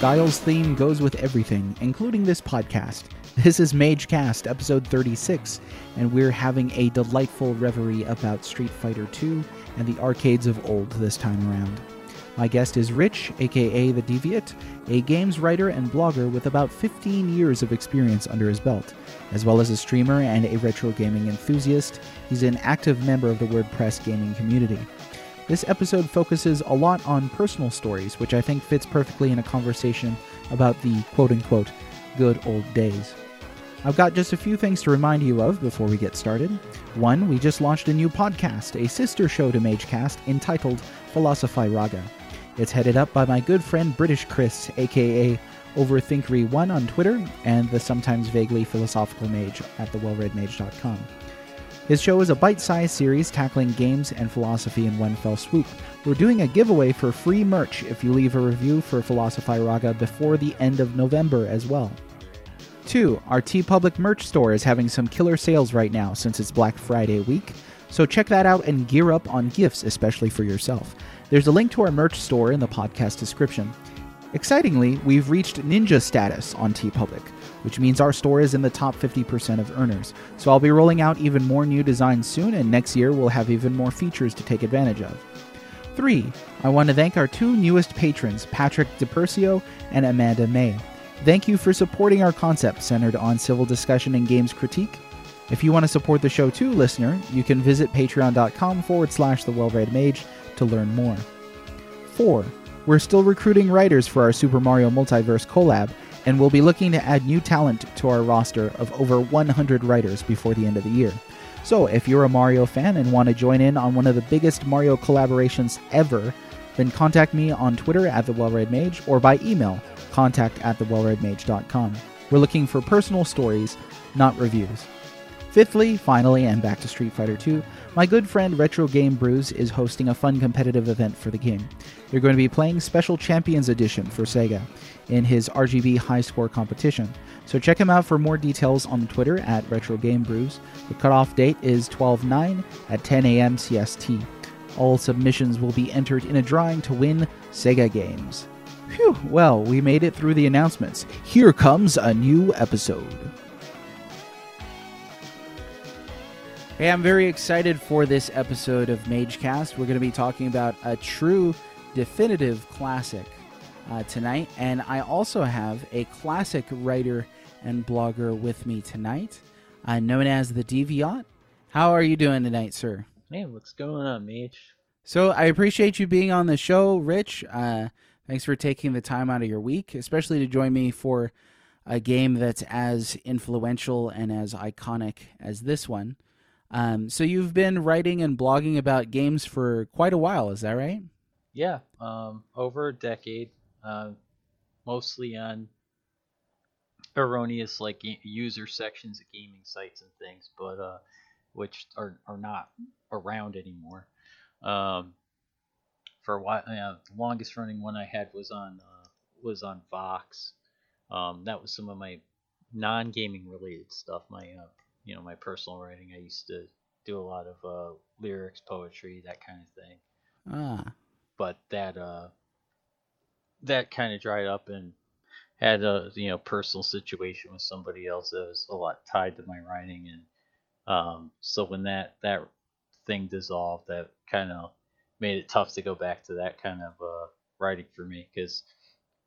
Guile's theme goes with everything, including this podcast. This is MageCast, episode 36, and we're having a delightful reverie about Street Fighter II and the arcades of old this time around. My guest is Rich, aka The Deviate, a games writer and blogger with about 15 years of experience under his belt. As well as a streamer and a retro gaming enthusiast, he's an active member of the WordPress gaming community. This episode focuses a lot on personal stories, which I think fits perfectly in a conversation about the quote unquote good old days. I've got just a few things to remind you of before we get started. One, we just launched a new podcast, a sister show to MageCast, entitled Philosophy Raga. It's headed up by my good friend British Chris, aka Overthinkery1 on Twitter, and the sometimes vaguely philosophical mage at thewellreadmage.com. His show is a bite sized series tackling games and philosophy in one fell swoop. We're doing a giveaway for free merch if you leave a review for Philosophy Raga before the end of November as well. 2. Our TeePublic merch store is having some killer sales right now since it's Black Friday week, so check that out and gear up on gifts, especially for yourself. There's a link to our merch store in the podcast description. Excitingly, we've reached ninja status on TeePublic, which means our store is in the top 50% of earners. So I'll be rolling out even more new designs soon, and next year we'll have even more features to take advantage of. 3. I want to thank our two newest patrons, Patrick DePercio and Amanda May. Thank you for supporting our concept centered on civil discussion and games critique. If you want to support the show too, listener, you can visit patreon.com forward slash the well read mage to learn more. 4. We're still recruiting writers for our Super Mario Multiverse collab, and we'll be looking to add new talent to our roster of over 100 writers before the end of the year. So, if you're a Mario fan and want to join in on one of the biggest Mario collaborations ever, then contact me on Twitter at the Well-Read Mage or by email contact at thewellreadmage.com. We're looking for personal stories, not reviews. Fifthly, finally, and back to Street Fighter 2, my good friend Retro Game Brews is hosting a fun competitive event for the game. You're going to be playing Special Champions Edition for Sega in his RGB high score competition. So check him out for more details on Twitter at Retro Game Brews. The cutoff date is 12 9 at 10 a.m. CST. All submissions will be entered in a drawing to win Sega games. Phew, well, we made it through the announcements. Here comes a new episode. Hey, I'm very excited for this episode of MageCast. We're going to be talking about a true definitive classic uh, tonight, and I also have a classic writer and blogger with me tonight, uh, known as the Deviant. How are you doing tonight, sir? Hey, what's going on, Mage? So I appreciate you being on the show, Rich. Uh, thanks for taking the time out of your week, especially to join me for a game that's as influential and as iconic as this one. Um, so you've been writing and blogging about games for quite a while, is that right? Yeah, um, over a decade, uh, mostly on erroneous like user sections of gaming sites and things, but uh, which are are not around anymore. Um, for a while, uh, the longest running one I had was on uh, was on Vox. Um, that was some of my non gaming related stuff. My uh, you know my personal writing. I used to do a lot of uh, lyrics, poetry, that kind of thing. Ah. But that uh, that kind of dried up and had a you know personal situation with somebody else that was a lot tied to my writing and um, so when that that thing dissolved that kind of made it tough to go back to that kind of uh, writing for me because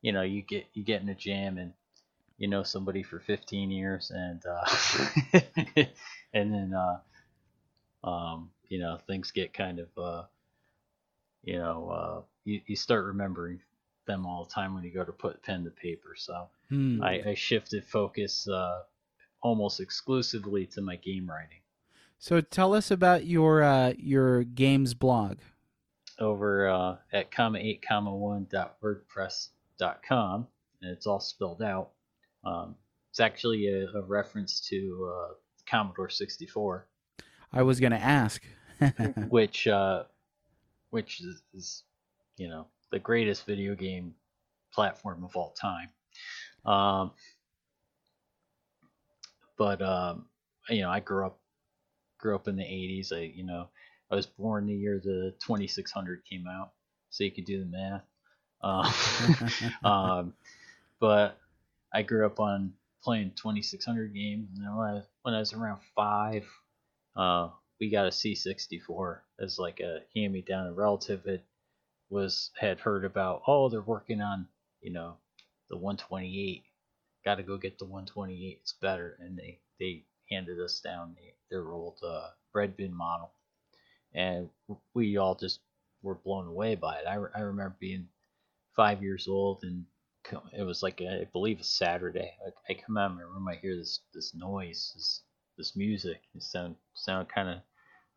you know you get you get in a jam and you know somebody for 15 years and uh, and then uh, um, you know things get kind of uh, you know uh, you, you start remembering them all the time when you go to put pen to paper so Hmm. I, I shifted focus uh, almost exclusively to my game writing So tell us about your uh, your games blog. over uh, at comma 8 comma 1 dot wordpress dot com and it's all spelled out um, it's actually a, a reference to uh, commodore 64 I was going to ask. which uh, which is, is you know the greatest video game platform of all time. Um, but um, you know, I grew up grew up in the '80s. I you know I was born the year the 2600 came out, so you could do the math. Um, um, but I grew up on playing 2600 games, and when I, when I was around five, uh, we got a C64 as like a hand me down. A relative had was had heard about. Oh, they're working on you know the 128. Got to go get the 128. It's better, and they they handed us down their old uh, bread bin model, and we all just were blown away by it. I, I remember being five years old and it was like a, I believe a Saturday. I, I come out of my room, I hear this this noise, this this music. It sound sound kind of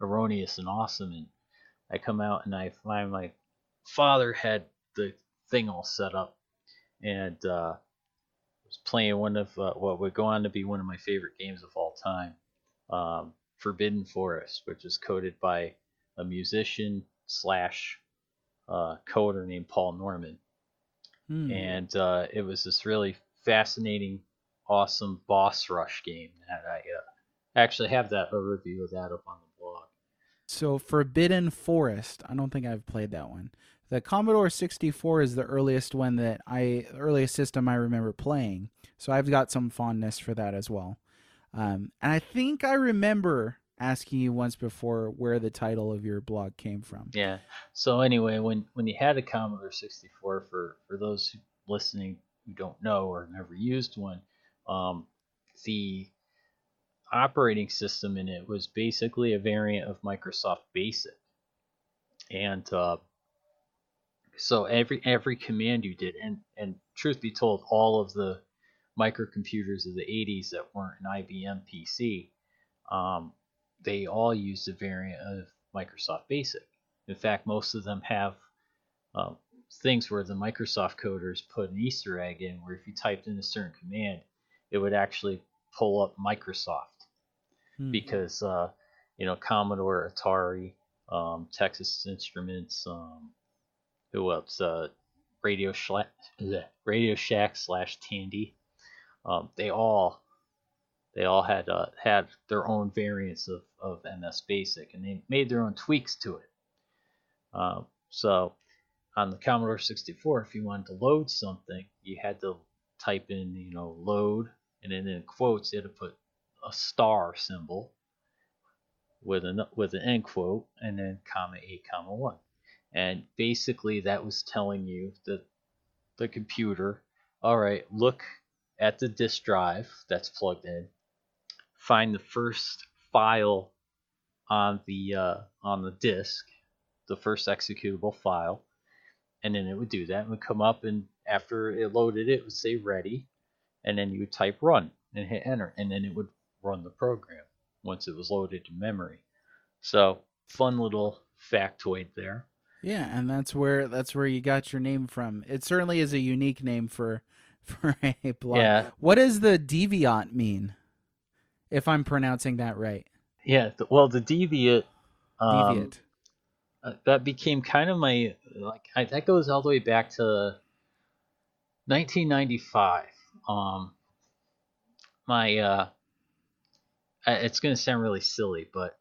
erroneous and awesome, and I come out and I find my father had the thing all set up, and uh, was playing one of uh, what would go on to be one of my favorite games of all time, um, Forbidden Forest, which is coded by a musician slash uh, coder named Paul Norman, hmm. and uh, it was this really fascinating, awesome boss rush game that I uh, actually have that a review of that up on the blog. So Forbidden Forest, I don't think I've played that one. The Commodore 64 is the earliest one that I earliest system I remember playing. So I've got some fondness for that as well. Um, and I think I remember asking you once before where the title of your blog came from. Yeah. So anyway, when when you had a Commodore 64, for for those listening who don't know or never used one, um, the operating system in it was basically a variant of Microsoft Basic, and uh, so every every command you did, and and truth be told, all of the microcomputers of the 80s that weren't an IBM PC um, they all used a variant of Microsoft Basic. In fact, most of them have um, things where the Microsoft coders put an Easter egg in where if you typed in a certain command, it would actually pull up Microsoft hmm. because uh, you know Commodore, Atari, um, Texas Instruments, um, who else? Uh, Radio Shack, Radio Shack slash Tandy. Um, they all they all had uh, had their own variants of, of MS Basic, and they made their own tweaks to it. Uh, so on the Commodore 64, if you wanted to load something, you had to type in, you know, load, and then in quotes you had to put a star symbol with an with an end quote, and then comma eight comma one, and basically that was telling you that the computer, all right, look at the disk drive that's plugged in find the first file on the uh, on the disk, the first executable file, and then it would do that. and would come up, and after it loaded, it would say ready, and then you would type run and hit enter, and then it would run the program once it was loaded to memory. So fun little factoid there. Yeah, and that's where that's where you got your name from. It certainly is a unique name for for a blog. Yeah. What does the deviant mean? if I'm pronouncing that right. Yeah, well, the deviant. Um, deviant. Uh, that became kind of my like I, that goes all the way back to 1995. Um, my uh, it's gonna sound really silly, but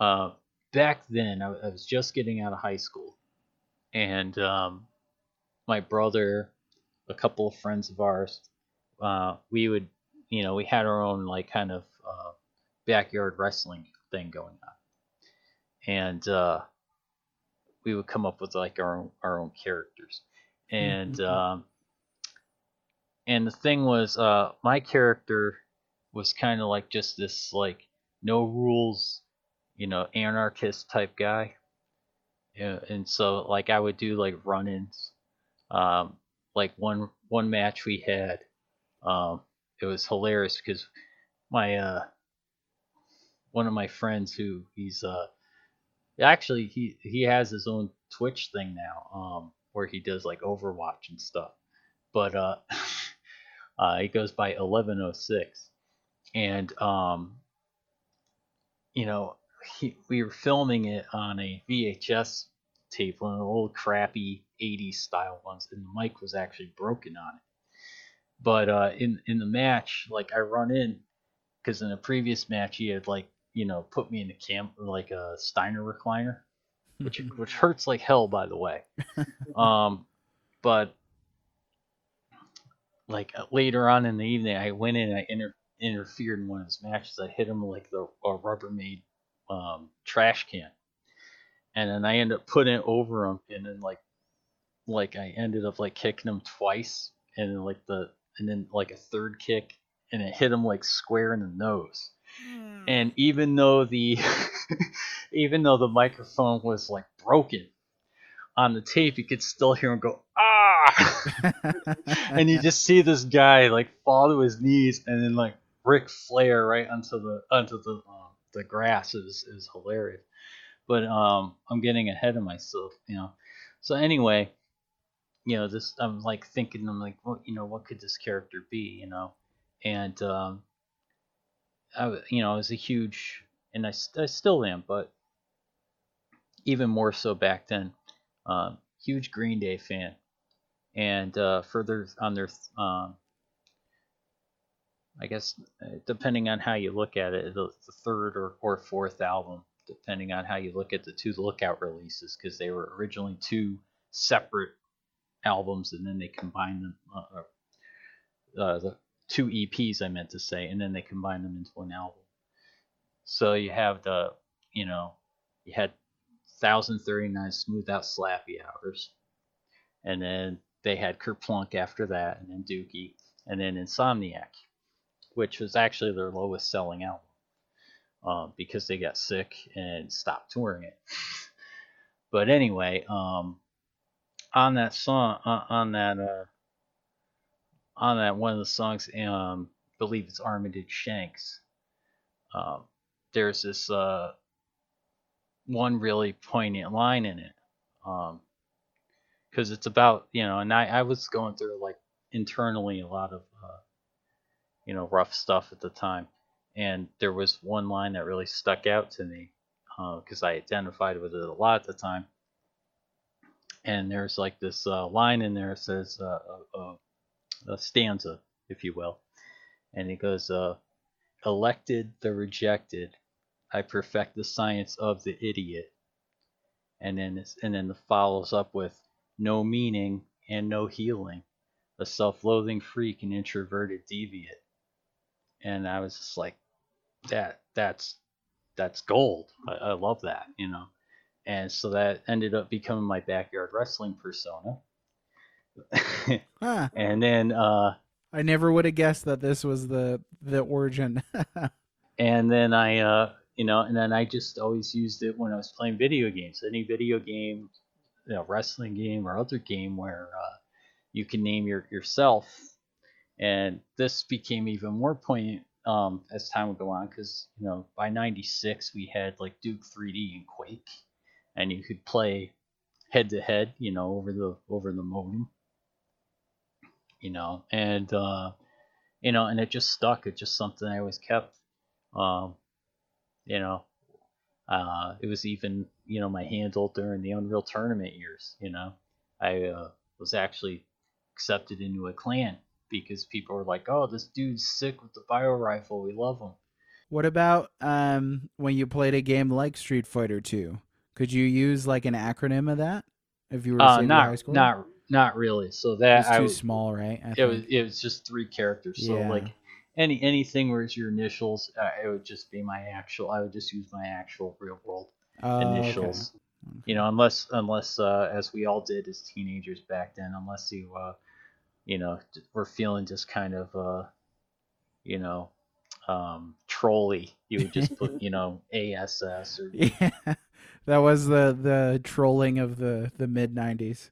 uh, back then I, I was just getting out of high school, and um, my brother, a couple of friends of ours, uh, we would you know, we had our own like kind of uh, backyard wrestling thing going on, and uh, we would come up with like our own our own characters, and mm-hmm. um, and the thing was, uh, my character was kind of like just this like no rules, you know, anarchist type guy, and so like I would do like run-ins, um, like one one match we had. Um, it was hilarious because my uh, one of my friends who he's uh, actually he he has his own Twitch thing now um, where he does like Overwatch and stuff, but uh, uh, he goes by 1106, and um, you know he, we were filming it on a VHS tape, one of the old crappy 80s style ones, and the mic was actually broken on it. But uh, in in the match, like I run in because in a previous match he had like you know put me in a camp like a Steiner recliner, which which hurts like hell by the way. um, but like uh, later on in the evening, I went in I inter- interfered in one of his matches. I hit him like the a Rubbermaid um, trash can, and then I ended up putting it over him, and then like like I ended up like kicking him twice, and then like the and then like a third kick, and it hit him like square in the nose. And even though the even though the microphone was like broken on the tape, you could still hear him go ah, and you just see this guy like fall to his knees and then like Ric Flair right onto the onto the uh, the grass is is hilarious. But um, I'm getting ahead of myself, you know. So anyway, you know, this I'm like thinking, I'm like, well, you know, what could this character be, you know? And um, I, you know, I was a huge, and I, I still am, but even more so back then, um, huge Green Day fan. And uh, further on their, um, I guess, uh, depending on how you look at it, the, the third or, or fourth album, depending on how you look at the two Lookout releases, because they were originally two separate albums, and then they combined them. Uh, uh, the two EPs, I meant to say, and then they combined them into an album. So you have the, you know, you had 1039 Smooth Out Slappy Hours, and then they had Kerplunk after that, and then Dookie, and then Insomniac, which was actually their lowest selling album um, because they got sick and stopped touring it. but anyway, um, on that song, uh, on that, uh, on that one of the songs, um, I believe it's Armitage Shanks. Um, there's this uh, one really poignant line in it, because um, it's about you know, and I, I was going through like internally a lot of uh, you know rough stuff at the time, and there was one line that really stuck out to me because uh, I identified with it a lot at the time. And there's like this uh, line in there that says uh, uh, a stanza, if you will, and it goes, "Elected the rejected, I perfect the science of the idiot," and then and then the follows up with, "No meaning and no healing, a self-loathing freak and introverted deviant." And I was just like, that that's that's gold. I, I love that, you know. And so that ended up becoming my backyard wrestling persona. huh. And then uh I never would have guessed that this was the the origin. and then I uh you know, and then I just always used it when I was playing video games. Any video game, you know, wrestling game or other game where uh, you can name your yourself. And this became even more poignant um, as time would go on because you know by 96 we had like duke 3d and quake and you could play head to head you know over the over the modem you know and uh, you know and it just stuck. It's just something i always kept um, you know uh, it was even you know my handle during the unreal tournament years you know. I uh, was actually accepted into a clan because people are like, "Oh, this dude's sick with the bio rifle. We love him." What about um, when you played a game like Street Fighter Two? Could you use like an acronym of that if you were uh, not high school? not not really. So that was too I, small, right? I it think. was it was just three characters. So yeah. like any anything where it's your initials, uh, it would just be my actual. I would just use my actual real world oh, initials. Okay. Okay. You know, unless unless uh, as we all did as teenagers back then, unless you uh, you know, we're feeling just kind of, uh, you know, um, trolly, you would just put, you know, ASS or yeah, that was the the trolling of the the mid '90s.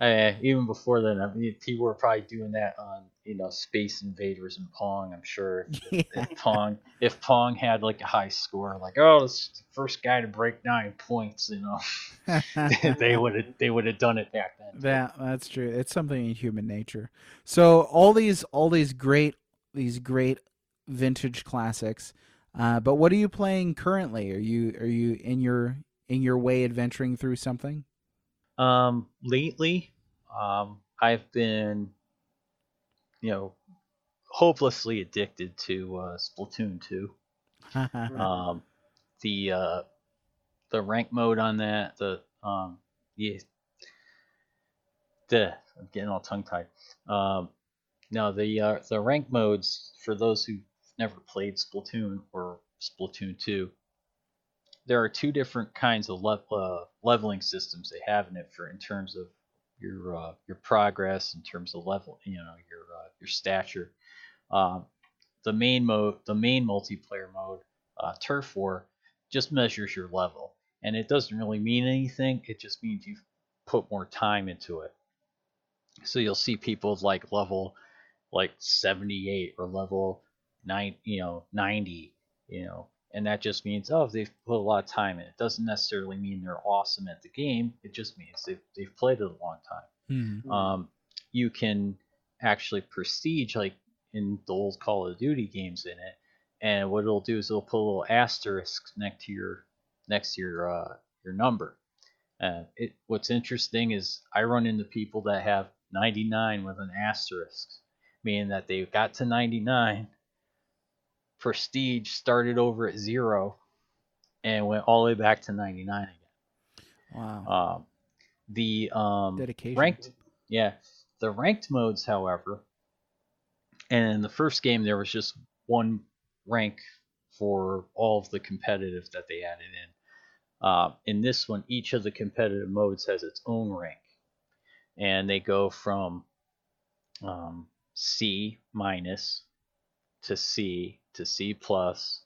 Uh, even before then, I mean, people were probably doing that on you know Space Invaders and Pong. I'm sure if, yeah. if Pong if Pong had like a high score, like oh, this the first guy to break nine points, you know, they would have they would have done it back then. That that's true. It's something in human nature. So all these all these great these great vintage classics. Uh, but what are you playing currently? Are you are you in your in your way adventuring through something? Um, lately, um, I've been, you know, hopelessly addicted to uh, Splatoon 2. um, the uh, the rank mode on that, the um, yeah, the I'm getting all tongue tied. Um, no, the uh, the rank modes for those who've never played Splatoon or Splatoon 2, there are two different kinds of le- uh, leveling systems they have in it for in terms of your uh, your progress, in terms of level, you know, your uh, your stature. Um, the main mode, the main multiplayer mode, uh, Turf War, just measures your level, and it doesn't really mean anything. It just means you've put more time into it. So you'll see people like level like 78 or level nine, you know, 90, you know, and that just means oh they've put a lot of time in. It doesn't necessarily mean they're awesome at the game. It just means they've they've played it a long time. Hmm. Um, you can actually prestige like in the old Call of Duty games in it, and what it'll do is it'll put a little asterisk next to your next to your uh, your number. Uh, it what's interesting is I run into people that have 99 with an asterisk, meaning that they've got to 99 Prestige started over at zero and went all the way back to 99 again. Wow. Um, the um, Dedication. ranked, yeah, the ranked modes, however, and in the first game there was just one rank for all of the competitive that they added in. Uh, in this one, each of the competitive modes has its own rank, and they go from um, C minus to C to C plus,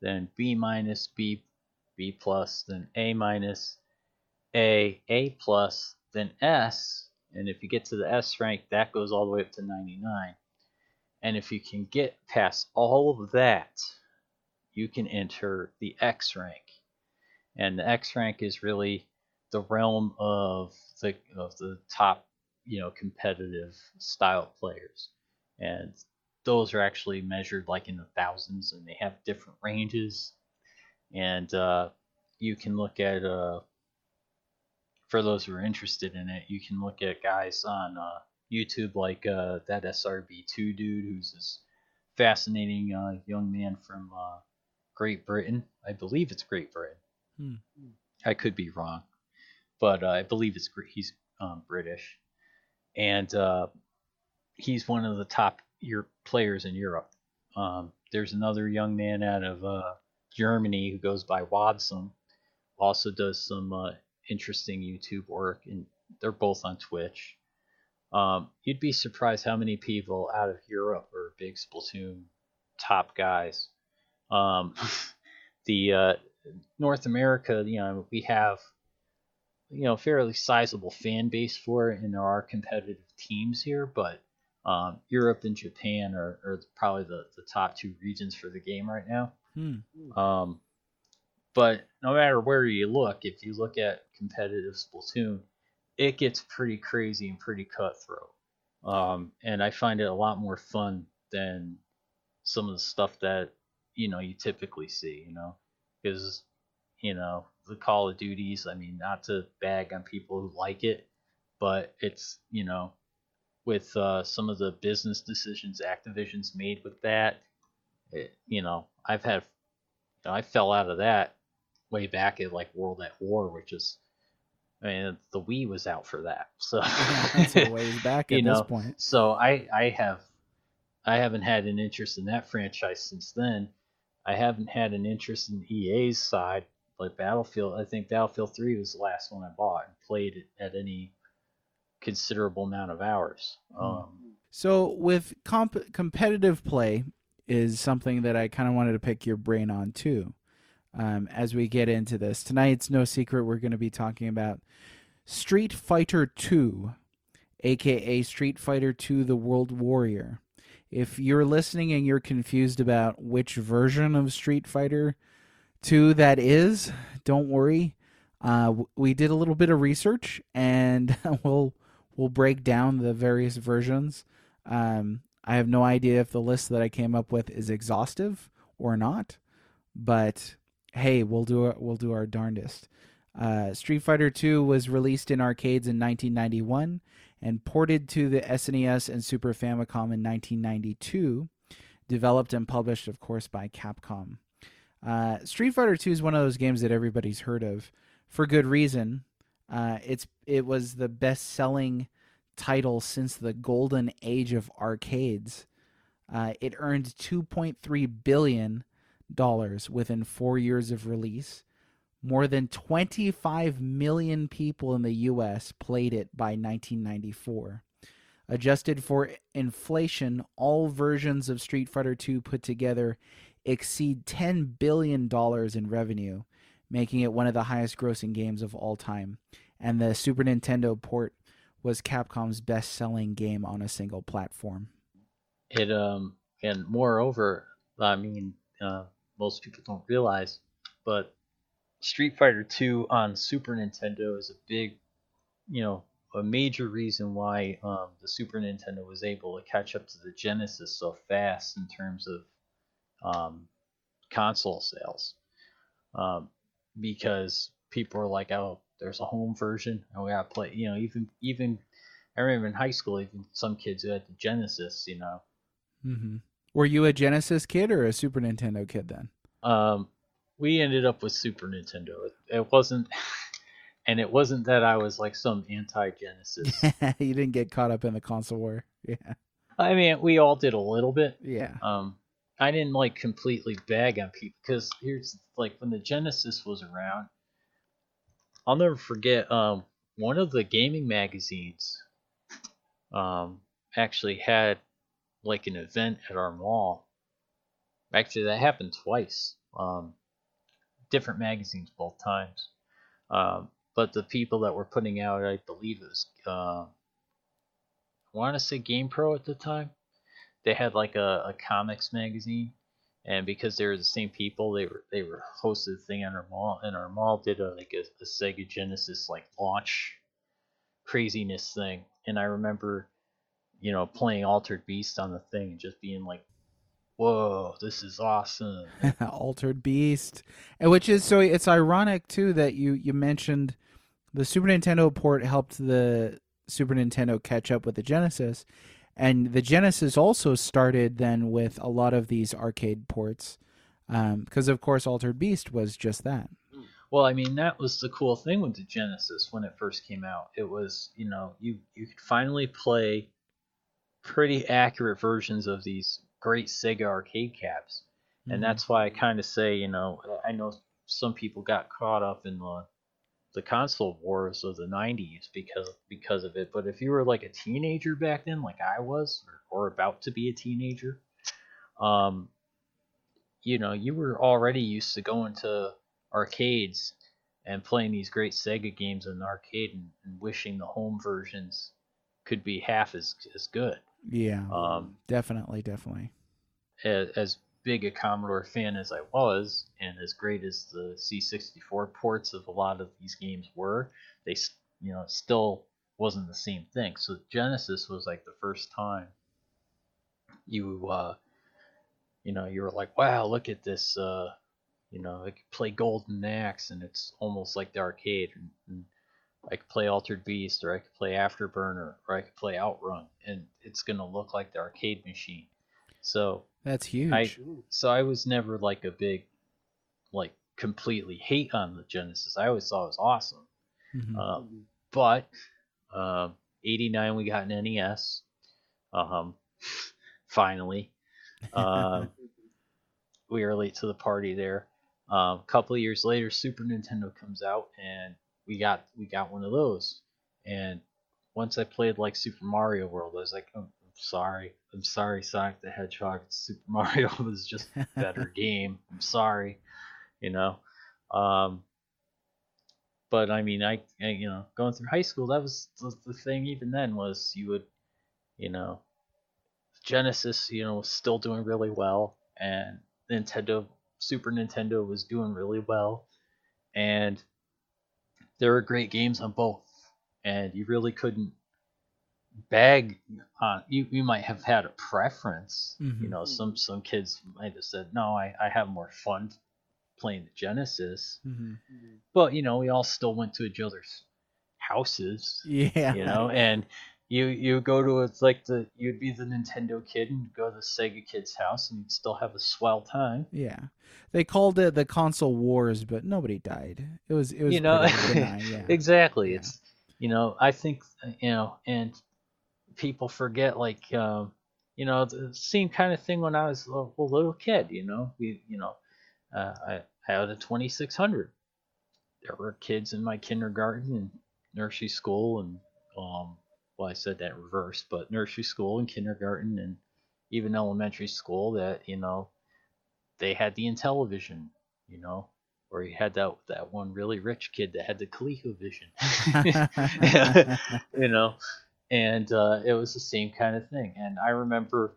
then B minus, B, B plus, then A minus, A, A plus, then S, and if you get to the S rank, that goes all the way up to 99. And if you can get past all of that, you can enter the X rank. And the X rank is really the realm of the of the top, you know, competitive style players. And those are actually measured like in the thousands and they have different ranges. And uh, you can look at uh, for those who are interested in it you can look at guys on uh, youtube like uh, that srb2 dude who's this fascinating uh, young man from uh, great britain. I believe it's great britain. Hmm. i could be wrong but i believe it's he's um, british. And he's one of the top your players in Europe. Um, there's another young man out of uh, Germany who goes by Wadsum, also does some uh, interesting YouTube work, and they're both on Twitch. Um, you'd be surprised how many people out of Europe are big Splatoon top guys. Um, the uh, North America, you know, we have you know fairly sizable fan base for it, and there are competitive teams here, but um, Europe and Japan are, are probably the, the top two regions for the game right now. Hmm. Um, but no matter where you look, if you look at competitive Splatoon, it gets pretty crazy and pretty cutthroat. Um, and I find it a lot more fun than some of the stuff that you know you typically see. You know, because you know the Call of Duties. I mean, not to bag on people who like it, but it's you know with uh, some of the business decisions Activision's made with that. It, you know, I've had, you know, I fell out of that way back at like World at War, which is, I mean, the Wii was out for that, so Yeah, that's a ways back at this point. so I I have I haven't had an interest in that franchise since then. I haven't had an interest in EA's side, like Battlefield. I think Battlefield 3 was the last one I bought and played it at any considerable amount of hours. Um, So with comp- competitive play is something that I kind of wanted to pick your brain on too. Um, as we get into this tonight, it's no secret we're going to be talking about Street Fighter Two, aka Street Fighter Two: The World Warrior. If you're listening and you're confused about which version of Street Fighter Two that is, don't worry. Uh, we did a little bit of research, and we'll we'll break down the various versions. Um, I have no idea if the list that I came up with is exhaustive or not, but hey, we'll do our, we'll do our darndest. Uh, Street Fighter II was released in arcades in 1991 and ported to the SNES and Super Famicom in 1992. Developed and published, of course, by Capcom. Uh, Street Fighter II is one of those games that everybody's heard of for good reason. Uh, it's it was the best selling title since the golden age of arcades. Uh, it earned 2.3 billion dollars within four years of release. More than 25 million people in the U.S. played it by 1994. Adjusted for inflation, all versions of Street Fighter II put together exceed $10 billion in revenue, making it one of the highest grossing games of all time. And the Super Nintendo port was Capcom's best selling game on a single platform. It um and moreover, I mean, uh, most people don't realize, but Street Fighter 2 on Super Nintendo is a big, you know, a major reason why um, the Super Nintendo was able to catch up to the Genesis so fast in terms of um, console sales. Um, because people are like, oh, there's a home version, and we got to play. You know, even even I remember in high school, even some kids who had the Genesis, you know. Mm-hmm. Were you a Genesis kid or a Super Nintendo kid then? Um, we ended up with Super Nintendo. It, it wasn't, and it wasn't that I was like some anti-Genesis. you didn't get caught up in the console war. Yeah. I mean, we all did a little bit. Yeah. Um, I didn't like completely bag on people because here's like when the Genesis was around. I'll never forget. Um, one of the gaming magazines, um, actually had like an event at our mall. Actually, that happened twice. Um, different magazines both times. Um, but the people that were putting out, I believe it was, uh, I want to say Game Pro at the time. They had like a, a comics magazine, and because they were the same people, they were they were hosted thing in our mall, and our mall did a like a, a Sega Genesis like launch craziness thing, and I remember, you know, playing Altered Beast on the thing and just being like, whoa, this is awesome. Altered Beast, and which is so it's ironic too that you you mentioned the Super Nintendo port helped the Super Nintendo catch up with the Genesis, and the Genesis also started then with a lot of these arcade ports, because um, of course Altered Beast was just that. Well, I mean that was the cool thing with the Genesis when it first came out. It was you know you you could finally play pretty accurate versions of these great Sega arcade caps, and mm-hmm. that's why I kind of say, you know, I know some people got caught up in the the console wars of the 90s because because of it. But if you were like a teenager back then, like I was, or, or about to be a teenager, um, you know, you were already used to going to arcades and playing these great Sega games in the arcade and, and wishing the home versions could be half as as good. Yeah. Um, definitely, definitely. As, as big a Commodore fan as I was, and as great as the C64 ports of a lot of these games were, they you know still wasn't the same thing. So Genesis was like the first time you uh, you know you were like, wow, look at this. Uh, you know, I could play Golden Axe, and it's almost like the arcade. And, and I could play Altered Beast, or I could play Afterburner, or I could play Outrun, and it's gonna look like the arcade machine. So that's huge. I, so I was never like a big, like completely hate on the Genesis. I always thought it was awesome. Mm-hmm. Um, but um, '89 we got an NES. Um, finally, uh, we were late to the party there. Um, a couple of years later, Super Nintendo comes out, and we got we got one of those. And once I played like Super Mario World, I was like, oh, sorry, I'm sorry, Sonic the Hedgehog. Super Mario was just a better game. I'm sorry, you know. Um, but I mean, I, I, you know, going through high school, that was the, the thing. Even then, was you would, you know, Genesis, you know, was still doing really well, and Nintendo, Super Nintendo was doing really well, and there were great games on both, and you really couldn't bag on. You you might have had a preference. Mm-hmm. You know, some some kids might have said, "No, I I have more fun playing the Genesis," mm-hmm. but you know, we all still went to each other's houses. Yeah, you know, and you you go to it's like the you'd be the Nintendo kid and go to the Sega kid's house and you'd still have a swell time. Yeah, they called it the console wars, but nobody died. It was it was you know yeah. exactly. Yeah. It's you know I think you know and people forget like um, you know the same kind of thing when I was a, a little kid. You know, we you know uh, I had a 2600. There were kids in my kindergarten and nursery school and um, well I said that reverse, but nursery school and kindergarten and even elementary school that you know they had the Intellivision, you know, or you had that that one really rich kid that had the ColecoVision, you know, and uh, it was the same kind of thing. And I remember,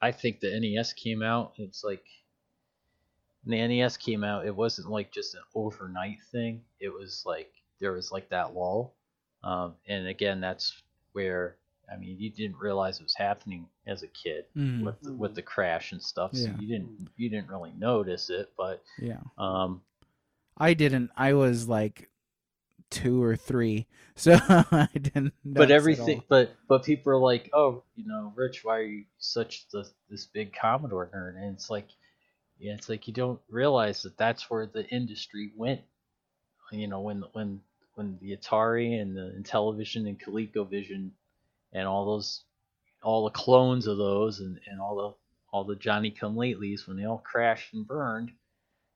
I think the NES came out. It's like when the NES came out, it wasn't like just an overnight thing. It was like there was like that lull, um, and again, that's where I mean, you didn't realize it was happening as a kid Mhm. with the, with the crash and stuff, so Yeah. you didn't you didn't really notice it. But yeah. um, I didn't. I was like two or three, so I didn't. but everything, but but people are like, oh, you know, Rich, why are you such the this big Commodore nerd? And it's like, yeah, it's like you don't realize that that's where the industry went. You know, when when when the Atari and the Intellivision and ColecoVision and all those all the clones of those and, and all the all the Johnny come latelys when they all crashed and burned,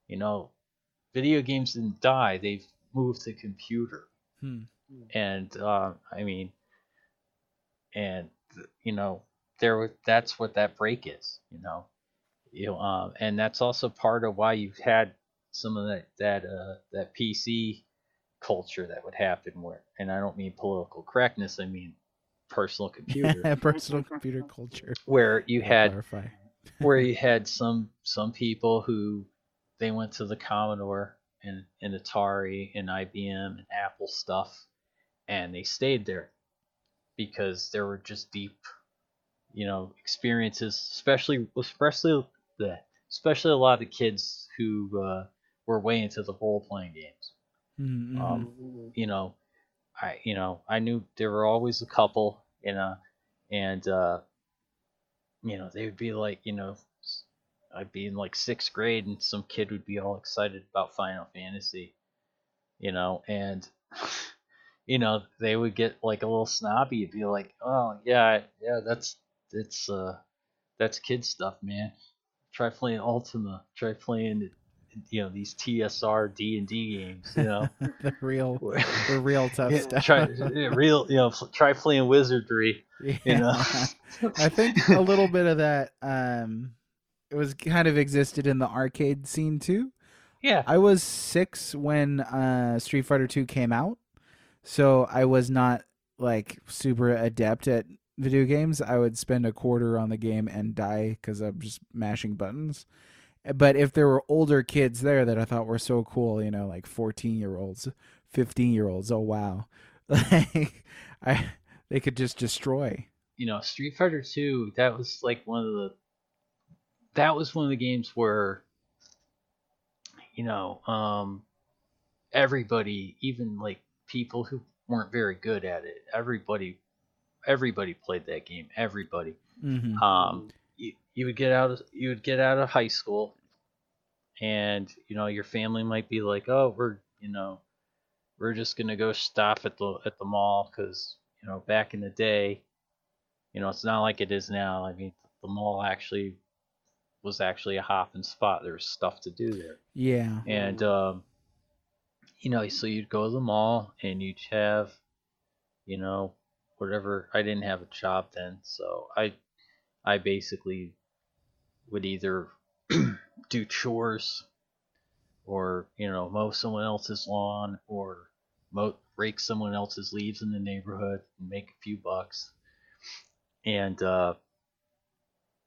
you know, video games didn't die, they've moved to computer. Hmm. And uh, I mean and you know, there wa- that's what that break is, you know. You know, um, and that's also part of why you've had some of that that uh, that PC culture that would happen where and I don't mean political correctness, I mean personal computer personal computer culture. where you had clarify. where you had some some people who they went to the Commodore and, and Atari and IBM and Apple stuff and they stayed there because there were just deep you know experiences especially especially the especially a lot of the kids who uh, were way into the role playing games Mhm, mhm. um, you know, I you know I knew there were always a couple, you know, and uh, you know they would be like, you know, I'd be in like sixth grade and some kid would be all excited about Final Fantasy, you know, and you know they would get like a little snobby. It'd be like, oh yeah, yeah, that's it's uh that's kid stuff, man. Try playing Ultima. Try playing you know these TSR D and D games, you know. the real, the real tough Yeah, stuff. try real, you know, try playing wizardry. Yeah. You know, I think a little bit of that. Um, it was kind of existed in the arcade scene too. yeah, I was six when uh, Street Fighter Two came out, so I was not like super adept at video games. I would spend a quarter on the game and die because I'm just mashing buttons. But if there were older kids there that I thought were so cool, you know, like 14 year olds, 15 year olds, oh wow, like I they could just destroy. you know, Street Fighter Two. That was like one of the. That was one of the games where. You know, um, everybody, even like people who weren't very good at it, everybody, everybody played that game. Everybody. Mm-hmm. um, you, you would get out of you would get out of high school and you know your family might be like oh we're you know we're just gonna go stop at the at the mall because you know back in the day you know it's not like it is now i mean the mall actually was actually a hopping spot there was stuff to do there Yeah. and um, you know, so you'd go to the mall and you'd have, you know, whatever. I didn't have a job then, so I, I basically would either do chores, or you know, mow someone else's lawn, or mow, rake someone else's leaves in the neighborhood and make a few bucks. And uh,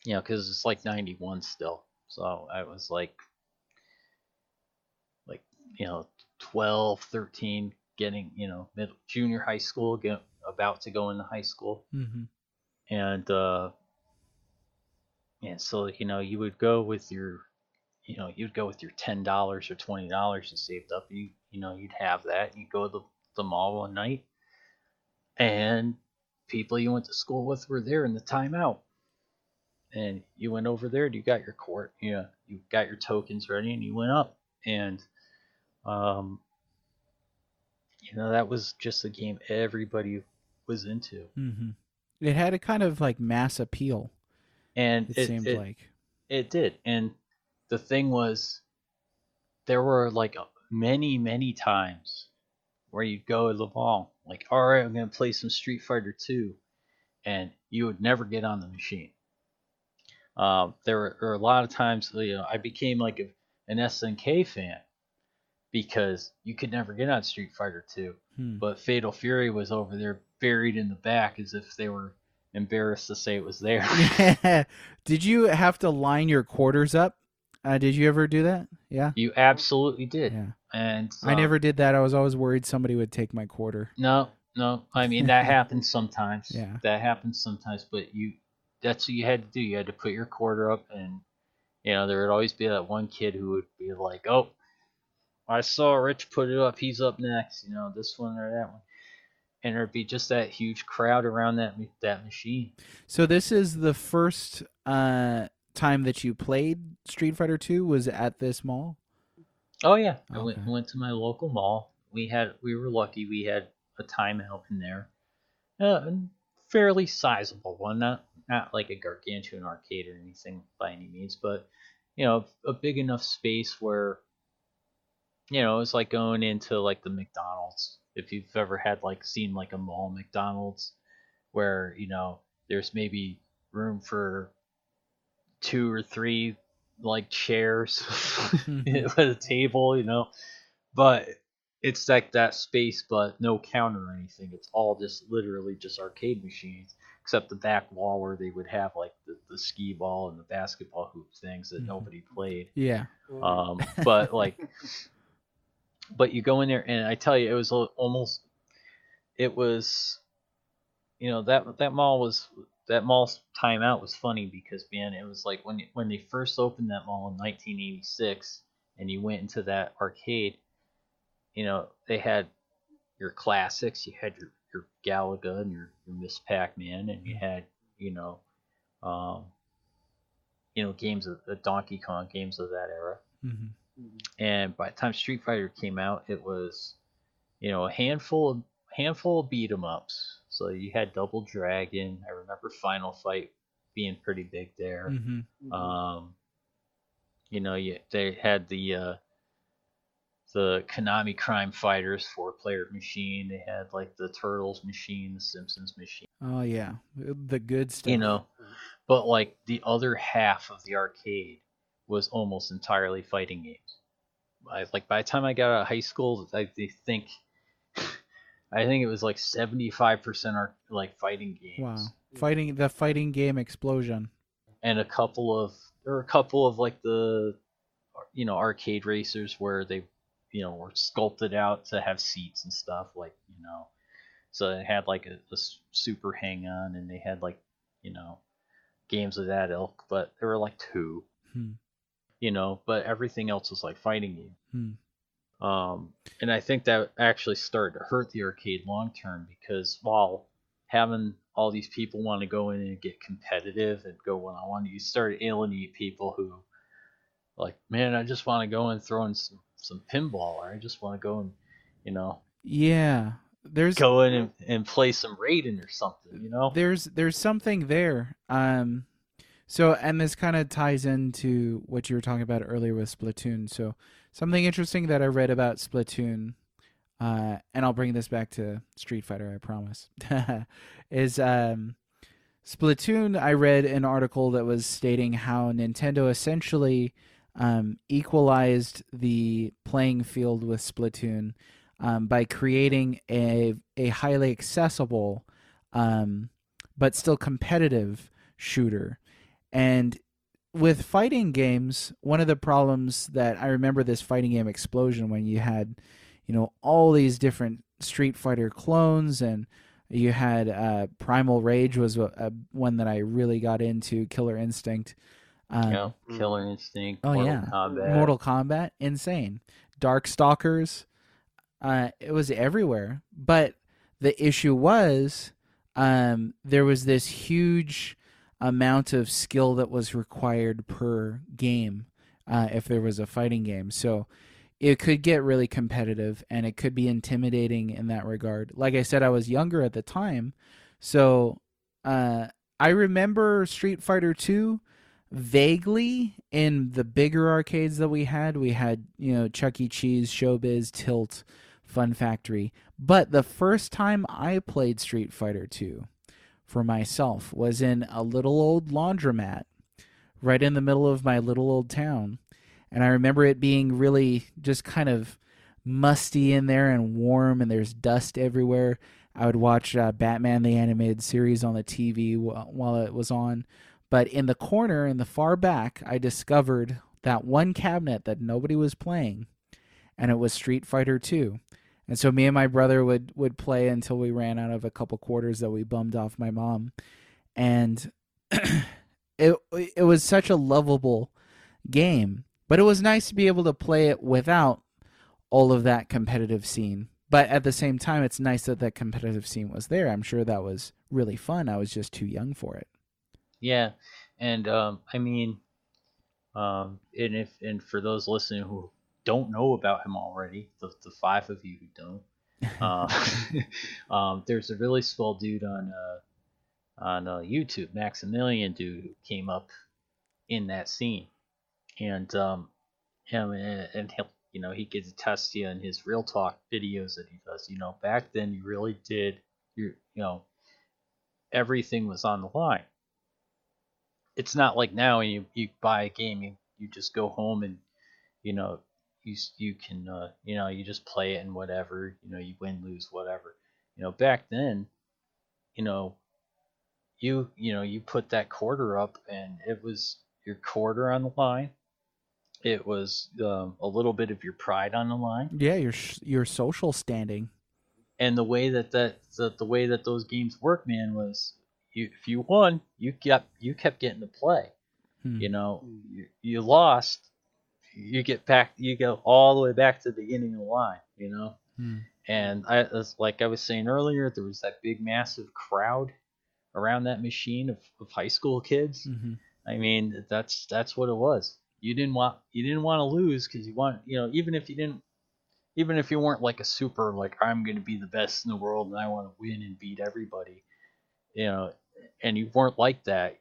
you know, because it's like '91 still, so I was like like you know 12 13 getting you know mid junior high school get, about to go into high school. Mm-hmm. and uh and so you know you would go with your you know you'd go with your ten dollars or twenty dollars you saved up. You you know you'd have that. You'd go to the, the mall one night and people you went to school with were there in the timeout and you went over there and you got your court you know, you got your tokens ready and you went up and um you know that was just a game everybody was into, hmm It had a kind of like mass appeal. and It, it seemed it, like. it did. And the thing was, there were like many many times where you'd go to the mall, like, all right, I'm gonna play some Street Fighter Two, and you would never get on the machine. Um, there were, were a lot of times, you know, I became like a, an SNK fan because you could never get on Street Fighter Two. Hmm. but Fatal Fury was over there buried in the back as if they were embarrassed to say it was there. did you have to line your quarters up? Uh, did you ever do that? Yeah. you absolutely did. Yeah. And I um, never did that. I was always worried somebody would take my quarter. No, no. I mean that happens sometimes. Yeah. That happens sometimes, but you that's what you had to do. You had to put your quarter up and you know, there would always be that one kid who would be like, "Oh, I saw Rich put it up. He's up next." You know, this one or that one. And there'd be just that huge crowd around that that machine. So this is the first uh, time that you played Street Fighter Two was at this mall. Oh yeah, I went went to my local mall. We had we were lucky. We had a timeout in there, uh, a fairly sizable one, not not like a gargantuan arcade or anything by any means, but you know, a big enough space where you know it's like going into like the McDonald's. If you've ever had like seen like a mall McDonald's, where you know there's maybe room for two or three like chairs with a table, you know. But it's like that space, but no counter or anything. It's all just literally just arcade machines, except the back wall where they would have like the, the skee ball and the basketball hoop things that Mhm. nobody played. Yeah. Um, but like, but you go in there, and I tell you, it was almost, it was, you know, that that mall was that mall's timeout was funny because man, it was like when when they first opened that mall in 1986, and you went into that arcade, you know, they had your classics, you had your your Galaga and your, your Miss Pac-Man, and you had you know, um, you know, games of the Donkey Kong games of that era hmm and by the time Street Fighter came out, it was, you know, a handful of handful of beat 'em ups. So you had Double Dragon. I remember Final Fight being pretty big there. hmm Um, you know, you, they had the uh, the Konami Crime Fighters four player machine. They had like the Turtles machine, the Simpsons machine. Oh yeah, the good stuff. You know, but like the other half of the arcade was almost entirely fighting games. I, like by the time I got out of high school, I they think I think it was like seventy five percent are like fighting games. Wow, fighting the fighting game explosion. And a couple of there were a couple of like the you know arcade racers where they you know were sculpted out to have seats and stuff like you know so they had like a super hang on and they had like you know games of that ilk but there were like two Hmm. you know but everything else was like fighting you Hmm. um and i think that actually started to hurt the arcade long term because while having all these people want to go in and get competitive and go one on one you start alienate people who like man i just want to go and throw in some, some pinball or i just want to go and you know Yeah, there's go in and, and play some raiden or something you know there's there's something there. Um, so and this kind of ties into what you were talking about earlier with Splatoon. So something interesting that I read about Splatoon, uh, and I'll bring this back to Street Fighter. I promise. is um, Splatoon? I read an article that was stating how Nintendo essentially um, equalized the playing field with Splatoon um, by creating a a highly accessible um, but still competitive shooter. And with fighting games, one of the problems that I remember this fighting game explosion when you had, you know, all these different Street Fighter clones and you had uh, Primal Rage was a, a, one that I really got into. Killer Instinct, um, you know killer instinct Oh, mortal yeah. kombat Mortal Kombat, insane. Darkstalkers, uh, it was everywhere. But the issue was, um, there was this huge amount of skill that was required per game uh, if there was a fighting game. So it could get really competitive and it could be intimidating in that regard. Like I said, I was younger at the time, so uh, I remember Street Fighter Two vaguely in the bigger arcades that we had. We had you know Chuck E. Cheese, Showbiz, Tilt, Fun Factory. But the first time I played Street Fighter Two for myself was in a little old laundromat right in the middle of my little old town and I remember it being really just kind of musty in there and warm, and there's dust everywhere. I would watch uh, Batman the animated series on the TV while it was on, but in the corner in the far back, I discovered that one cabinet that nobody was playing, and it was Street Fighter 2. And so me and my brother would would play until we ran out of a couple quarters that we bummed off my mom, and it it was such a lovable game but it was nice to be able to play it without all of that competitive scene. But at the same time, it's nice that that competitive scene was there. I'm sure that was really fun. I was just too young for it. Yeah, and um, I mean, um, and if and for those listening who don't know about him already, the, the five of you who don't, uh, um, there's a really swell dude on uh, on uh, YouTube, Maximilian Dood, who came up in that scene and um, him and, and he'll you know he gets attest to you in his real talk videos that he does. You know, back then you really did you you know everything was on the line. It's not like now you you buy a game you you just go home and you know you you can uh, you know you just play it and whatever you know you win lose whatever you know back then you know you you know you put that quarter up and it was your quarter on the line it was um, a little bit of your pride on the line. Yeah, your your social standing. And the way that that the, the way that those games work, man, was you if you won, you kept you kept getting to play. Hmm. You know, you, you lost, you get back, you go all the way back to the beginning of the line. You know, hmm. and I as like I was saying earlier, there was that big massive crowd around that machine of, of high school kids. Mm-hmm. I mean, that's that's what it was you didn't want you didn't want to lose because you want you know even if you didn't even if you weren't like a super like I'm going to be the best in the world and I want to win and beat everybody, you know, and you weren't like that,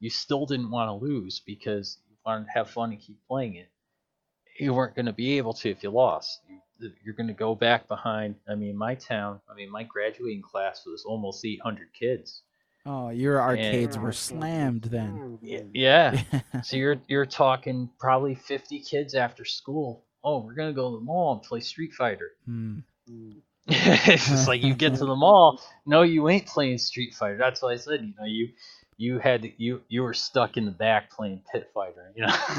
you still didn't want to lose because you wanted to have fun and keep playing it. You weren't going to be able to if you lost. You're going to go back behind. I mean, my town. I mean, my graduating class was almost 800 kids. Oh, your arcades and, were slammed then. Yeah. so you're you're talking probably 50 kids after school. Oh, we're gonna go to the mall and play Street Fighter. Hmm. it's just like you get to the mall. No, you ain't playing Street Fighter. That's what I said. You know, you you had to, you you were stuck in the back playing Pit Fighter. You know.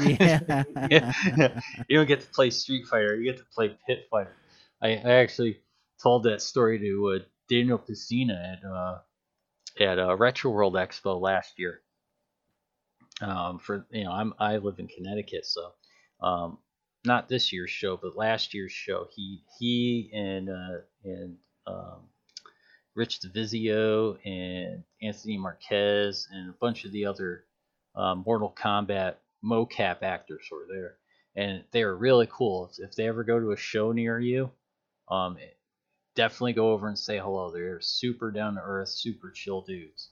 Yeah. you don't get to play Street Fighter. You get to play Pit Fighter. I, I actually told that story to uh, Daniel Pesina at uh, at a Retro World Expo last year. Um, for you know, I'm I live in Connecticut, so um, not this year's show, but last year's show. He he and uh, and um, Rich Divizio and Anthony Marquez and a bunch of the other um, Mortal Kombat mocap actors were there, and they were really cool. If, if they ever go to a show near you, um, definitely go over and say hello. They're super down to earth, super chill dudes.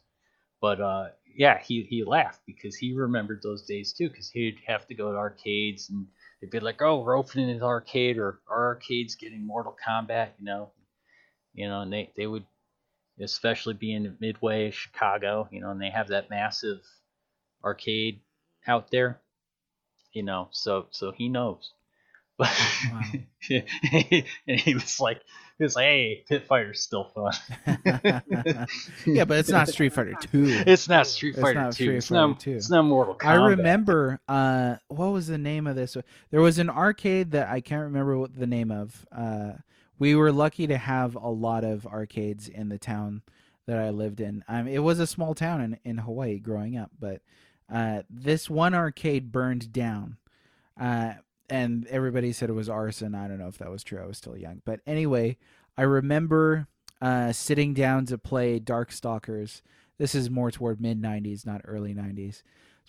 But uh, yeah, he, he laughed because he remembered those days too. Because he'd have to go to arcades and they'd be like, "Oh, we're opening an arcade, or our arcade's getting Mortal Kombat," you know, you know, and they they would, especially being Midway, Chicago, you know, and they have that massive arcade out there, you know, so so he knows. But Wow. and he was like, he was like, "Hey, Pit Fighter's still fun." yeah, but it's not Street Fighter Two. It's not Street Fighter it's Two. it's, not, 2. it's not Mortal Kombat. I remember. Uh, what was the name of this? There was an arcade that I can't remember what the name of. Uh, we were lucky to have a lot of arcades in the town that I lived in. Um, it was a small town in in Hawaii growing up, but uh, this one arcade burned down. Uh, and everybody said it was arson. I don't know if that was true. I was still young, but anyway, I remember uh, sitting down to play Darkstalkers. This is more toward mid '90s, not early '90s.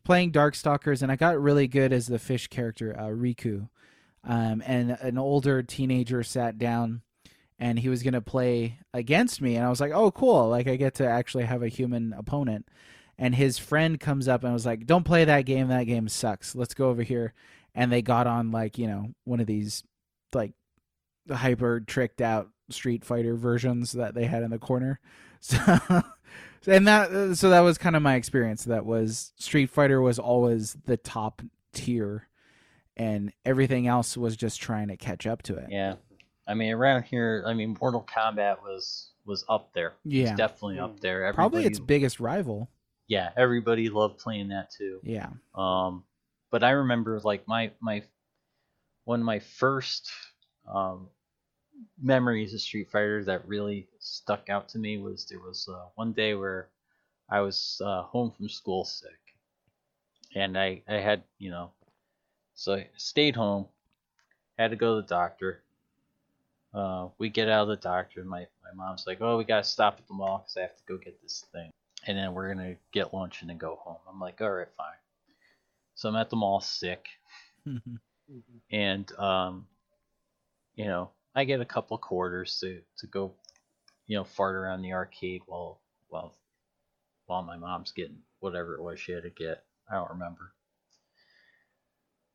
Playing Darkstalkers, and I got really good as the fish character uh, Riku. um, and an older teenager sat down and he was going to play against me and i was like oh cool like i get to actually have a human opponent and his friend comes up and was like don't play that game that game sucks let's go over here and they got on like you know one of these like hyper tricked out street fighter versions that they had in the corner so and that so that was kind of my experience that was street fighter was always the top tier and everything else was just trying to catch up to it Yeah, I mean around here, I mean Mortal Kombat was was up there. Yeah. it's definitely up there. Everybody, probably its biggest rival yeah, everybody loved playing that too. yeah Um, but I remember like my my one of my first um, memories of Street Fighter that really stuck out to me was there was uh, one day where I was uh, home from school sick, and I I had you know, so I stayed home, had to go to the doctor. Uh, we get out of the doctor, and my my mom's like, "Oh, we gotta stop at the mall because I have to go get this thing." and then we're gonna get lunch and then go home. I'm like, all right, fine. So I'm at the mall sick, and um, you know, I get a couple quarters to to go, you know, fart around the arcade while while while my mom's getting whatever it was she had to get. I don't remember,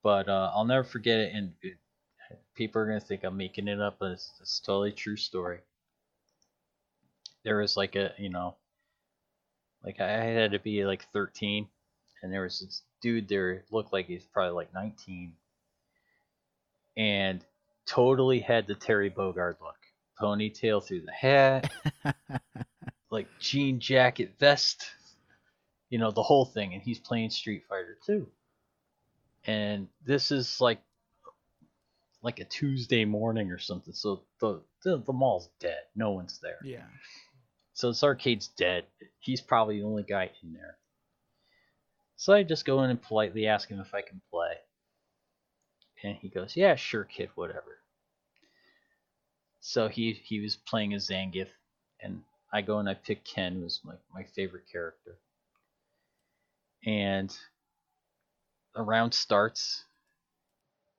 but uh, I'll never forget it. And it, people are gonna think I'm making it up, but it's, it's a totally true story. There was like a you know like I had to be like 13, and there was this dude there looked like he's probably like 19, and totally had the Terry Bogard look, ponytail through the hat, like jean jacket vest, you know the whole thing, and he's playing Street Fighter 2. And this is like like a Tuesday morning or something, so the the, the mall's dead, no one's there. yeah So this arcade's dead. He's probably the only guy in there. So I just go in and politely ask him if I can play. And he goes, Yeah, sure, kid, whatever. So he, he was playing as Zangief, and I go and I pick Ken, who's my, my favorite character. And a round starts,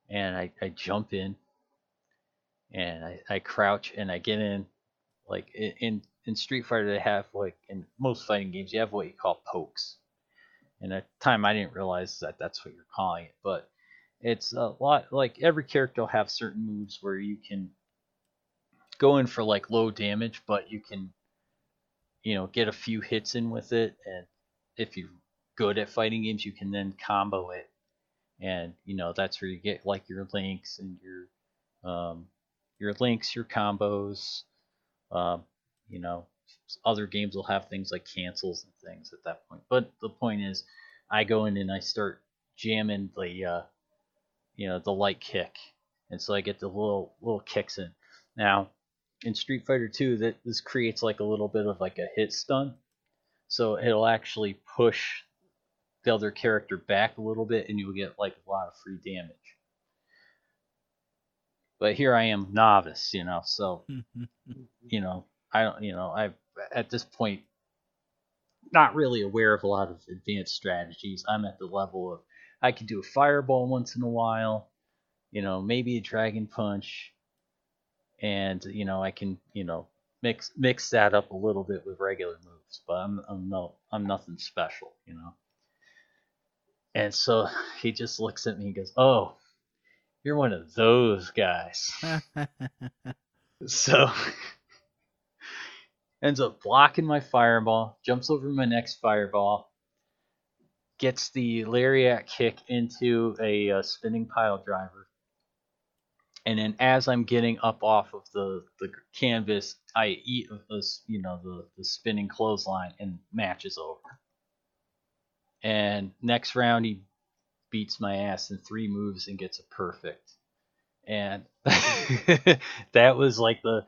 and I, I jump in, and I, I crouch, and I get in. Like in in Street Fighter, they have like in most fighting games, you have what you call pokes. At the time, I didn't realize that that's what you're calling it, but it's a lot like every character will have certain moves where you can go in for like low damage, but you can, you know, get a few hits in with it, and if you're good at fighting games, you can then combo it, and you know that's where you get like your links and your um, your links, your combos. Um, you know, other games will have things like cancels and things at that point. But the point is, I go in and I start jamming the, uh, you know, the light kick, and so I get the little little kicks in. Now, in Street Fighter 2, that this creates like a little bit of like a hit stun, so it'll actually push the other character back a little bit, and you'll get like a lot of free damage. But here I am, novice, you know, so you know, I don't, you know, I at this point not really aware of a lot of advanced strategies. I'm at the level of I can do a fireball once in a while, you know, maybe a dragon punch, and you know I can, you know, mix mix that up a little bit with regular moves. But I'm I'm no I'm nothing special, you know. And so he just looks at me and goes, "Oh, you're one of those guys." So ends up blocking my fireball, jumps over my next fireball, gets the lariat kick into a, uh spinning pile driver, and then as I'm getting up off of the, the canvas, I eat this, you know, the, the spinning clothesline, and match is over. And next round, he beats my ass in three moves and gets a perfect. And that was like the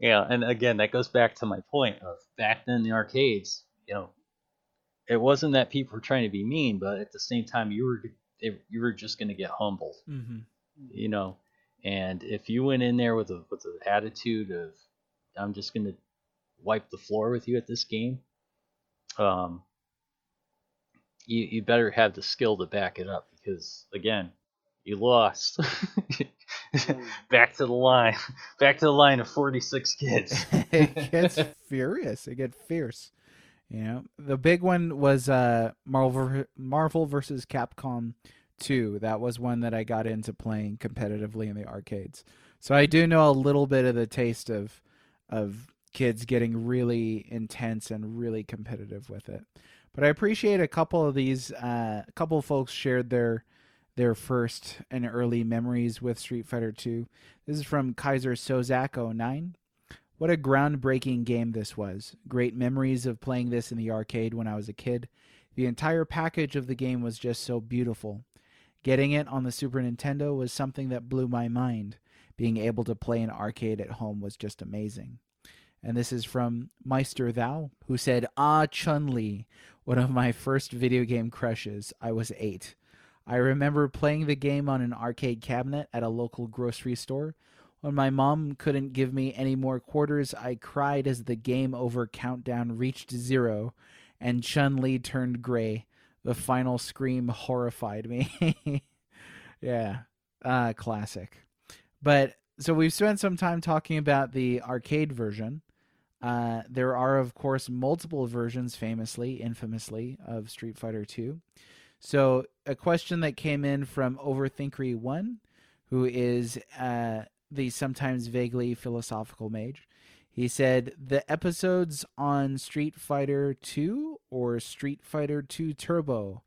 yeah, and again, that goes back to my point of back then in the arcades, you know, it wasn't that people were trying to be mean, but at the same time, you were you were just going to get humbled, hmm you know. And if you went in there with a with an attitude of I'm just going to wipe the floor with you at this game, um, you you better have the skill to back it up because again, you lost. Back to the line. Back to the line of 46 kids. it gets furious. It gets fierce. You know, the big one was uh, Marvel Marvel versus Capcom 2. That was one that I got into playing competitively in the arcades. So I do know a little bit of the taste of of kids getting really intense and really competitive with it. But I appreciate a couple of these. Uh, a couple of folks shared their their first and early memories with Street Fighter 2. This is from Kaiser Sozak 09. What a groundbreaking game this was. Great memories of playing this in the arcade when I was a kid. The entire package of the game was just so beautiful. Getting it on the Super Nintendo was something that blew my mind. Being able to play an arcade at home was just amazing. And this is from Meister Thou, who said, Ah, Chun Li, one of my first video game crushes. I was eight. I remember playing the game on an arcade cabinet at a local grocery store. When my mom couldn't give me any more quarters, I cried as the game over countdown reached zero and Chun Li turned gray. The final scream horrified me. yeah, uh, classic. But so we've spent some time talking about the arcade version. Uh, there are, of course, multiple versions, famously, infamously, of Street Fighter 2. So, a question that came in from Overthinkery1, who is uh, the sometimes vaguely philosophical mage. He said, The episodes on Street Fighter 2 or Street Fighter 2 Turbo?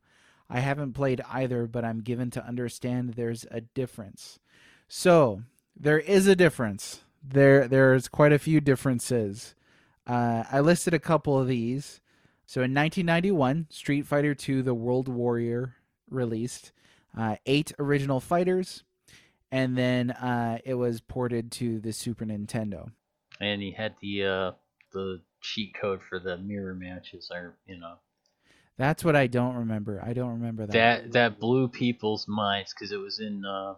I haven't played either, but I'm given to understand there's a difference. So, there is a difference. There, there's quite a few differences. Uh, I listed a couple of these. So in 1991, Street Fighter II: The World Warrior released uh, eight original fighters, and then uh, it was ported to the Super Nintendo. And he had the uh, the cheat code for the mirror matches, or you know. That's what I don't remember. I don't remember that. That that blew people's minds because it was in uh,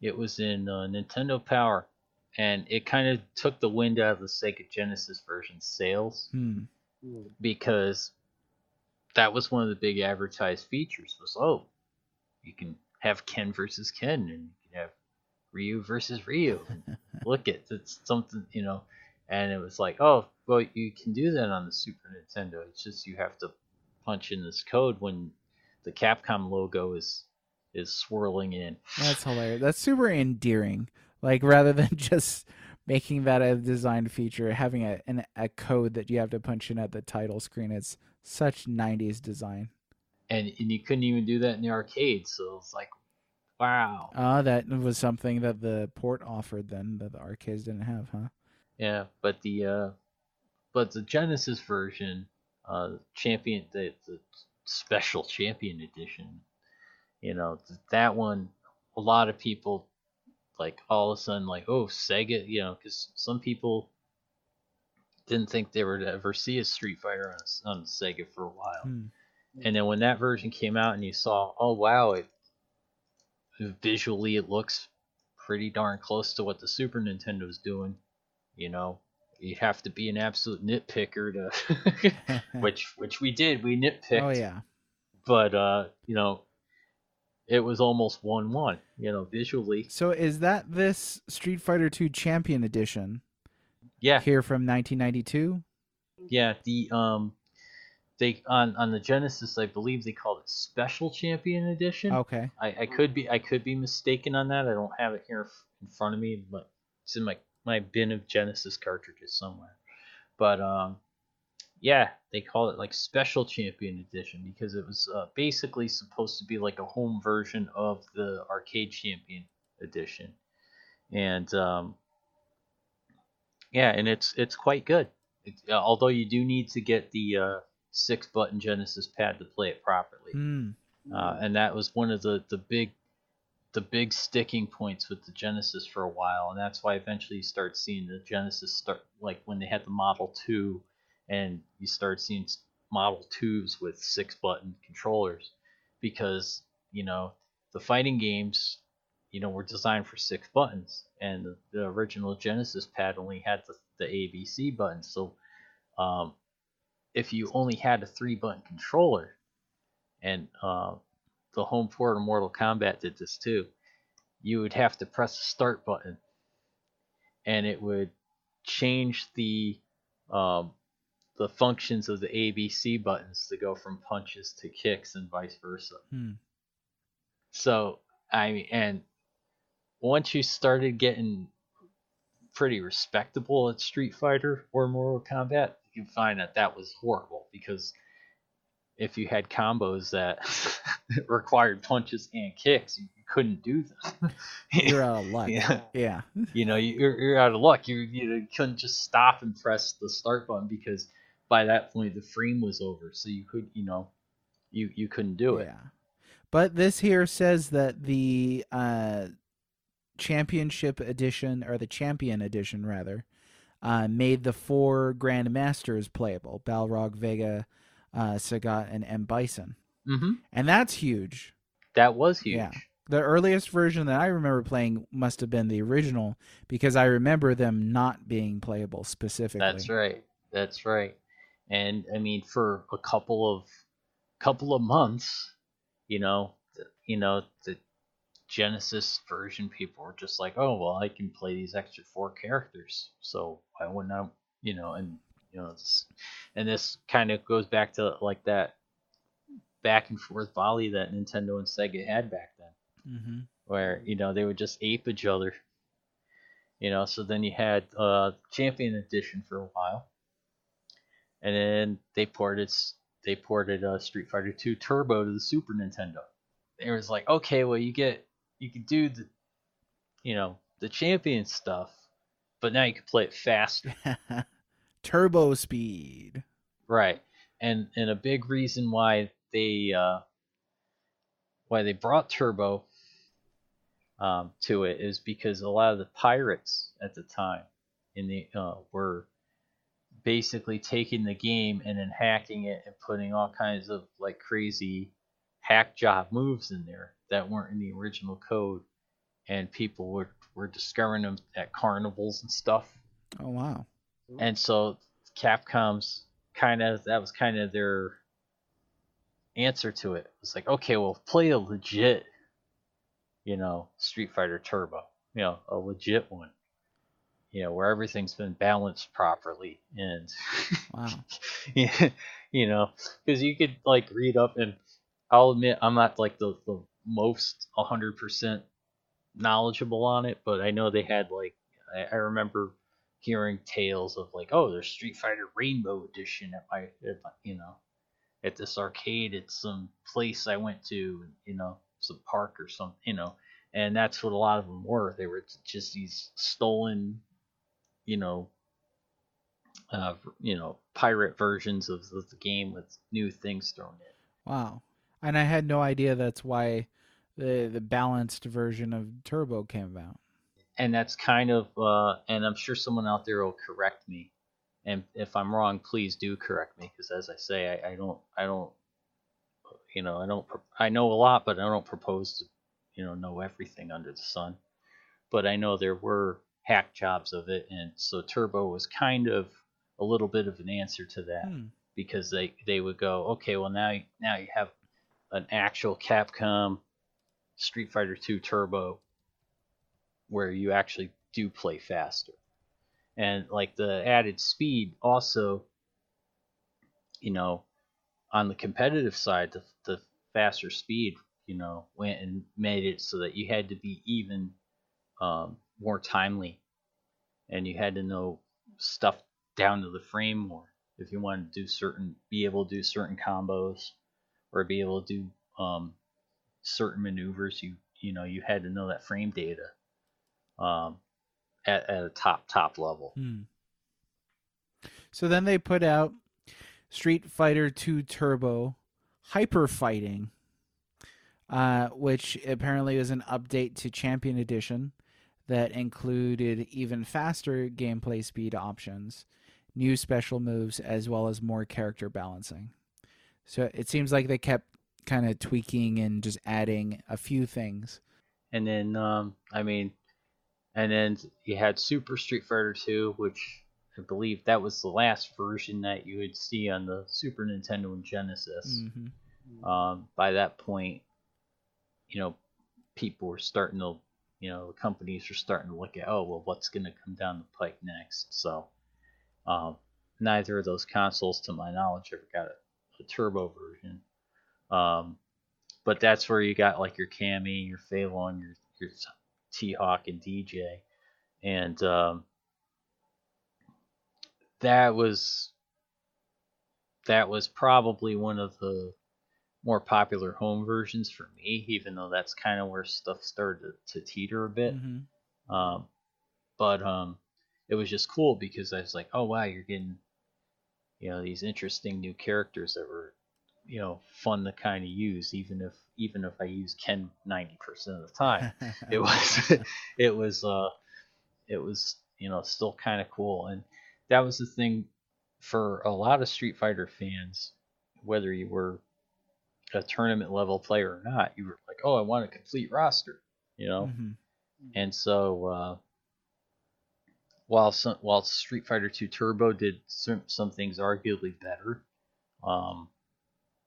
it was in uh, Nintendo Power, and it kind of took the wind out of the Sega Genesis version sales Hmm. Mm. because that was one of the big advertised features was oh you can have Ken versus Ken and you can have Ryu versus Ryu look it it's something you know and it was like oh well you can do that on the Super Nintendo it's just you have to punch in this code when the Capcom logo is is swirling in That's hilarious. That's super endearing. Like rather than just making that a design feature, having a an, a code that you have to punch in at the title screen. It's such '90s design. and and you couldn't even do that in the arcade so it's like wow Ah, that was something that the port offered then that the arcades didn't have, huh? Yeah, but the uh, but the Genesis version, uh, champion the, the special champion edition, you know that one, a lot of people like all of a sudden like oh Sega, you know, because some people didn't think they would ever see a Street Fighter on, on Sega for a while, Hmm. and then when that version came out and you saw oh wow it visually it looks pretty darn close to what the Super Nintendo's doing. You know, you have to be an absolute nitpicker to, which which we did. We nitpicked, oh yeah. but uh, you know, it was almost one one. You know, visually, So is that this Street Fighter 2 Champion Edition yeah, here from 1992? yeah. The um, they on on the Genesis, I believe they called it Special Champion Edition. Okay. I, I could be I could be mistaken on that. I don't have it here in front of me, but it's in my my bin of Genesis cartridges somewhere. But um, yeah, they call it like Special Champion Edition because it was uh, basically supposed to be like a home version of the Arcade Champion Edition, and um, yeah, and it's it's quite good. It, uh, although you do need to get the uh, six button Genesis pad to play it properly. Uh, and that was one of the the big the big sticking points with the Genesis for a while, and that's why eventually you start seeing the Genesis start like when they had the Model Two, and you start seeing Model Twos with six button controllers, because you know the fighting games, you know, were designed for six buttons, and the, the original Genesis pad only had the, the ABC button, so um, if you only had a three button controller, and uh, the home port of Mortal Kombat did this too. You would have to press the start button, and it would change the um, the functions of the ABC buttons to go from punches to kicks and vice versa. Hmm. So I mean, and once you started getting pretty respectable at Street Fighter or Mortal Kombat, you find that that was horrible because if you had combos that required punches and kicks, you couldn't do them. You're out of luck. yeah, Yeah. you know, you're, you're out of luck. You you couldn't just stop and press the start button because by that point the frame was over, so you could, you know, you you couldn't do it. Yeah. But this here says that the uh, championship edition, or the champion edition rather, uh, made the four Grandmasters playable Balrog, Vega, uh, Sagat, and M. Bison. hmm And that's huge. That was huge. Yeah. The earliest version that I remember playing must have been the original because I remember them not being playable specifically. That's right. That's right. And I mean, for a couple of couple of months, you know, the, you know, the Genesis version people were just like, oh well, I can play these extra four characters, so why wouldn't I? You know, and you know, this, and this kind of goes back to like that back and forth volley that Nintendo and Sega had back then hmm where you know they would just ape each other. You know, so then you had uh, Champion Edition for a while, and then they ported they ported uh, Street Fighter Two Turbo to the Super Nintendo. It was like, okay, well you get you can do the, you know, the Champion stuff, but now you can play it faster. Turbo speed. Right. And and a big reason why they uh, why they brought Turbo um, to it is because a lot of the pirates at the time in the uh, were basically taking the game and then hacking it and putting all kinds of like crazy hack job moves in there that weren't in the original code and people were were discovering them at carnivals and stuff Oh wow. and so Capcom's kind of that was kind of their answer to it. It's like, okay, well, play a legit, you know, Street Fighter Turbo, you know, a legit one, you know, where everything's been balanced properly and, Wow. you know, because you could like read up and I'll admit I'm not like the the most 100% knowledgeable on it, but I know they had like I, I remember hearing tales of like, oh, there's Street Fighter Rainbow Edition at my, at my you know, at this arcade at some place I went to, you know, some park or something, you know, and that's what a lot of them were. They were just these stolen, you know, uh, you know, pirate versions of the, game with new things thrown in. Wow. And I had no idea that's why the the balanced version of Turbo came about. and that's kind of uh, and i'm sure someone out there will correct me and if i'm wrong please do correct me because as i say I, I don't i don't you know i don't i know a lot but i don't propose to you know know everything under the sun but i know there were hack jobs of it and so turbo was kind of a little bit of an answer to that Hmm. because they they would go okay well now now you have an actual capcom street fighter 2 turbo where you actually do play faster. And like the added speed also, you know, on the competitive side, the, the faster speed, you know, went and made it so that you had to be even um, more timely and you had to know stuff down to the frame more if you wanted to do certain, be able to do certain combos or be able to do um, certain maneuvers. You, you know, you had to know that frame data um, at, at a top top level. Hmm. So then they put out Street Fighter 2 Turbo Hyper Fighting, uh, which apparently was an update to Champion Edition that included even faster gameplay speed options, new special moves, as well as more character balancing. So it seems like they kept kind of tweaking and just adding a few things. And then um, I mean, and then you had Super Street Fighter 2, which I believe that was the last version that you would see on the Super Nintendo and Genesis. hmm Um, by that point, you know, people were starting to, you know, companies are starting to look at, oh, well, what's going to come down the pike next? So, um, neither of those consoles, to my knowledge, ever got a, a turbo version. Um, but that's where you got like your Cammy, your Fei Long, your your T Hawk, and Dee Jay, and um, that was that was probably one of the more popular home versions for me, even though that's kind of where stuff started to, to teeter a bit. Mm-hmm. Um, but um, it was just cool because I was like, oh wow, you're getting you know these interesting new characters that were you know fun to kind of use, even if even if I use Ken ninety percent of the time. it was it was uh it was you know still kind of cool, and that was the thing for a lot of Street Fighter fans, whether you were a tournament level player or not, you were like, oh, I want a complete roster, you know. Mhm. And so, uh, while some, while Street Fighter 2 Turbo did some, some things arguably better, um,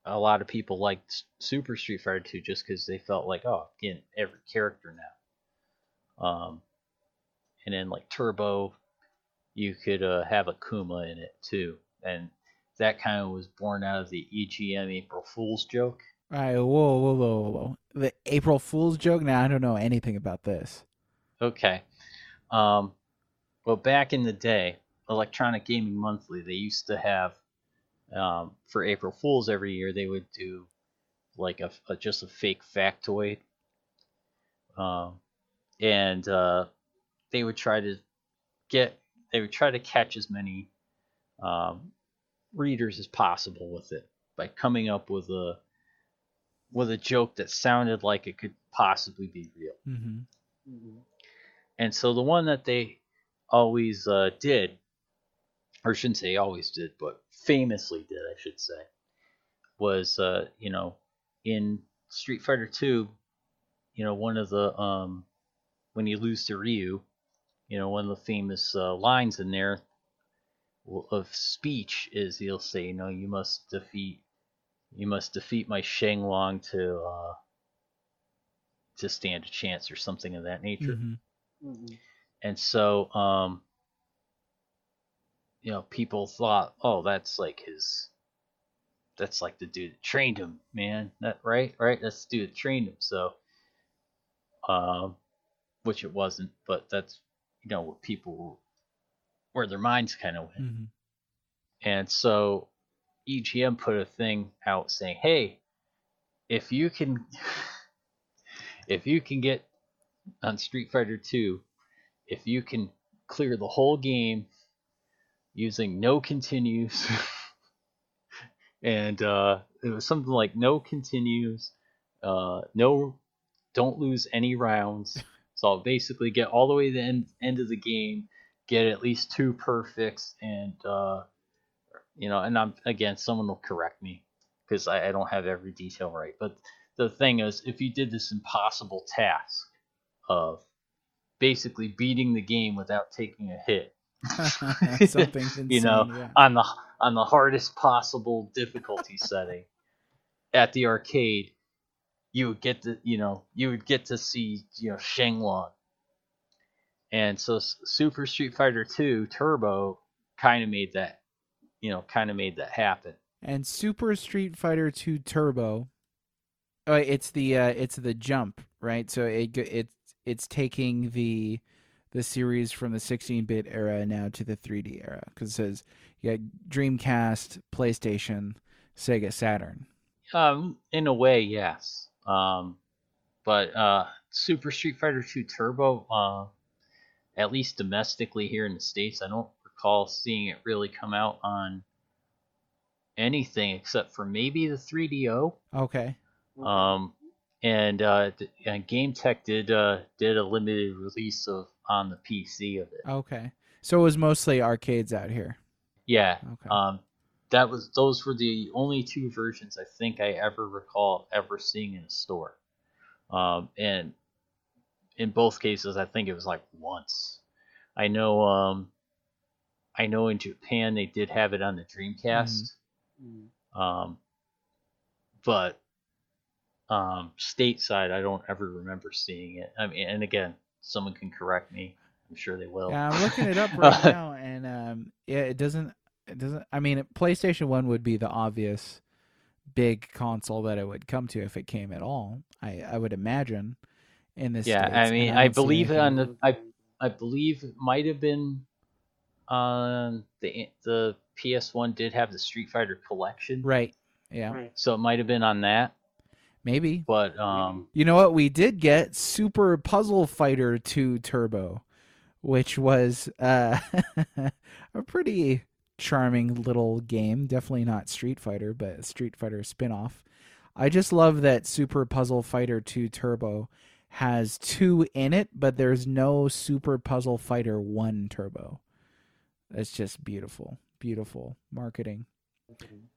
a lot of people liked Super Street Fighter 2 just because they felt like, oh, getting every character now. Um, and then like Turbo, you could uh, have a Kuma in it too, and that kind of was born out of the EGM April Fool's joke. All right, whoa, whoa, whoa, whoa, whoa. The April Fool's joke? Now I don't know anything about this. Okay. Um, well, back in the day, Electronic Gaming Monthly, they used to have um, for April Fools every year they would do like a, a just a fake factoid, um, and uh, they would try to get they would try to catch as many um, readers as possible with it by coming up with a with a joke that sounded like it could possibly be real. Mm-hmm. And so the one that they always uh, did, or shouldn't say always did, but famously did, I should say, was uh, you know in Street Fighter Two, you know one of the um, when you lose to Ryu, you know one of the famous uh, lines in there of speech is he'll say, you know, you must defeat, you must defeat my Sheng Long to uh, to stand a chance or something of that nature. Mm-hmm. And so, um, you know, people thought, oh, that's like his, that's like the dude that trained him, man. That right, right? That's the dude that trained him. So, um, which it wasn't, but that's you know what people, where their minds kind of went. Mm-hmm. And so, EGM put a thing out saying, hey, if you can, if you can get on Street Fighter 2, if you can clear the whole game using no continues, and uh, it was something like no continues, uh, no, don't lose any rounds. So I'll basically get all the way to the end, end of the game, get at least two perfects, and uh, you know, and I'm again, someone will correct me because I, I don't have every detail right. But the thing is, if you did this impossible task of basically beating the game without taking a hit, Something insane, you know, yeah. on the on the hardest possible difficulty setting at the arcade, you would get to you know you would get to see you know Sheng Long. And so Super Street Fighter 2 Turbo kind of made that you know kind of made that happen. And Super Street Fighter 2 Turbo. Oh, it's the uh, it's the jump, right? So it it's it's taking the the series from the 16-bit era now to the 3D era because it says you got Dreamcast, PlayStation, Sega Saturn. Um, in a way, yes. Um, but uh, Super Street Fighter 2 Turbo, uh, at least domestically here in the states, I don't recall seeing it really come out on anything except for maybe the 3DO. Okay. Um, and uh, and GameTek did uh, did a limited release of on the PC of it. Okay. So it was mostly arcades out here. Yeah. Okay. Um, that was those were the only two versions I think I ever recall ever seeing in a store. Um, and in both cases, I think it was like once. I know. Um, I know in Japan they did have it on the Dreamcast. Um, but um, stateside, I don't ever remember seeing it. I mean, and again, someone can correct me. I'm sure they will. Yeah, I'm looking it up right now, and um, yeah, it doesn't. It doesn't. I mean, PlayStation One would be the obvious big console that it would come to if it came at all. I I would imagine in this. yeah, States, I mean, I, don't believe on the. I I believe it might have been on the the PS1 did have the Street Fighter collection, Right. Yeah. so it might have been on that. Maybe. But um, You know what? We did get Super Puzzle Fighter 2 Turbo, which was uh, a pretty charming little game. Definitely not Street Fighter, but a Street Fighter spin off. I just love that Super Puzzle Fighter 2 Turbo has two in it, but there's no Super Puzzle Fighter 1 Turbo. That's just beautiful. Beautiful marketing.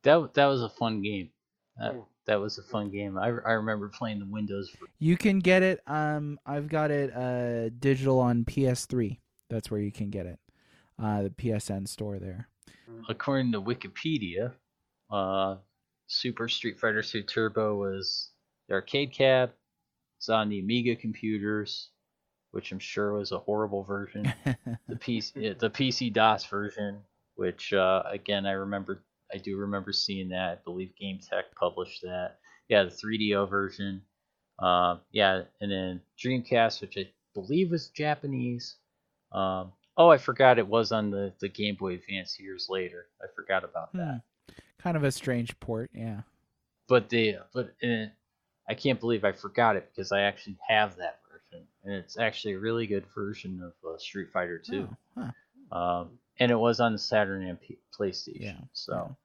that that was a fun game. That, that was a fun game. I, I remember playing the Windows. You can get it. Um, I've got it uh, digital on PS3. That's where you can get it. Uh, the PSN store there. According to Wikipedia, uh, Super Street Fighter 2 Turbo was the arcade cab. It's on the Amiga computers, which I'm sure was a horrible version. the PC, the PC DOS version, which uh, again I remember, I do remember seeing that. I believe GameTek published that. Yeah, the 3DO version. Um, yeah, and then Dreamcast, which I believe was Japanese. Um, oh, I forgot it was on the, the Game Boy Advance years later. I forgot about that. Hmm. Kind of a strange port, yeah. But the but uh, I can't believe I forgot it because I actually have that version, and it's actually a really good version of uh, Street Fighter 2. Oh, huh. um, and it was on the Saturn and P- PlayStation. Yeah, So,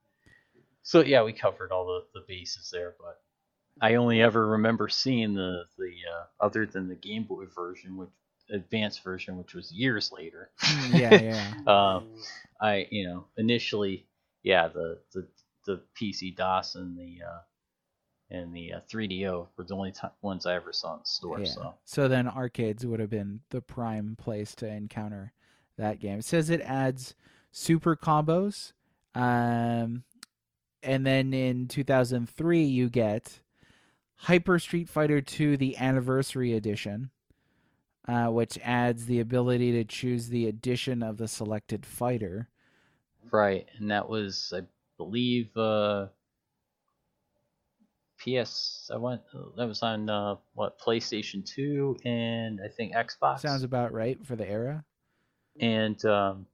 so yeah, we covered all the, the bases there, but I only ever remember seeing the the uh, other than the Game Boy version, which advanced version, which was years later. Hmm, yeah, yeah. Um, I you know initially, yeah, the the the PC DOS and the uh, and the uh, 3DO were the only ti ones I ever saw in the store. yeah. So So then arcades would have been the prime place to encounter that game. It says it adds super combos. Um, and then in 2003, you get Hyper Street Fighter 2, the Anniversary Edition, uh, which adds the ability to choose the edition of the selected fighter. Right, and that was, I believe, uh, PS. I went. That was on uh, what PlayStation Two and I think Xbox. Sounds about right for the era. and um,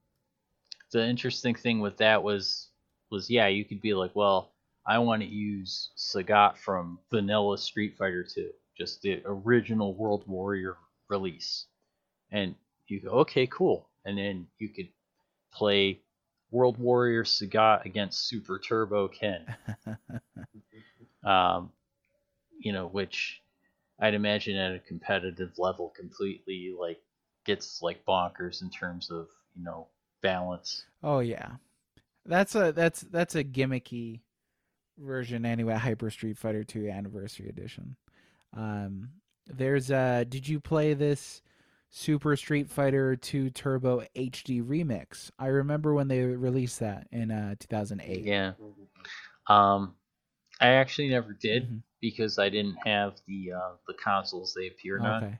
the interesting thing with that was was yeah, you could be like, well, I want to use Sagat from Vanilla Street Fighter Two, just the original World Warrior release, and you go, okay, cool, and then you could play World Warrior Sagat against Super Turbo Ken. um, you know, which I'd imagine at a competitive level completely like gets like bonkers in terms of you know balance. Oh yeah, that's a that's that's a gimmicky version anyway. Hyper Street Fighter Two Anniversary Edition. Um, there's uh, did you play this Super Street Fighter Two Turbo HD remix? I remember when they released that in uh 2008. Yeah. Um, I actually never did Mhm. because I didn't have the uh, the consoles they appeared on.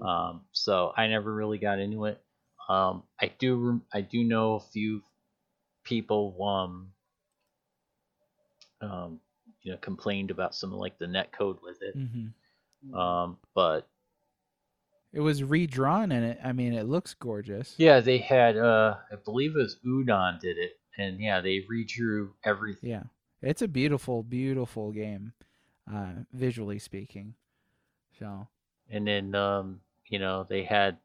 Um, so I never really got into it. Um, I do I do know a few people um um you know complained about some of like the net code with it. hmm Um, but It was redrawn and it. I mean, it looks gorgeous. yeah, they had uh I believe it was Udon did it, and yeah, they redrew everything. Yeah, it's a beautiful, beautiful game, uh, visually speaking. So And then um you know they had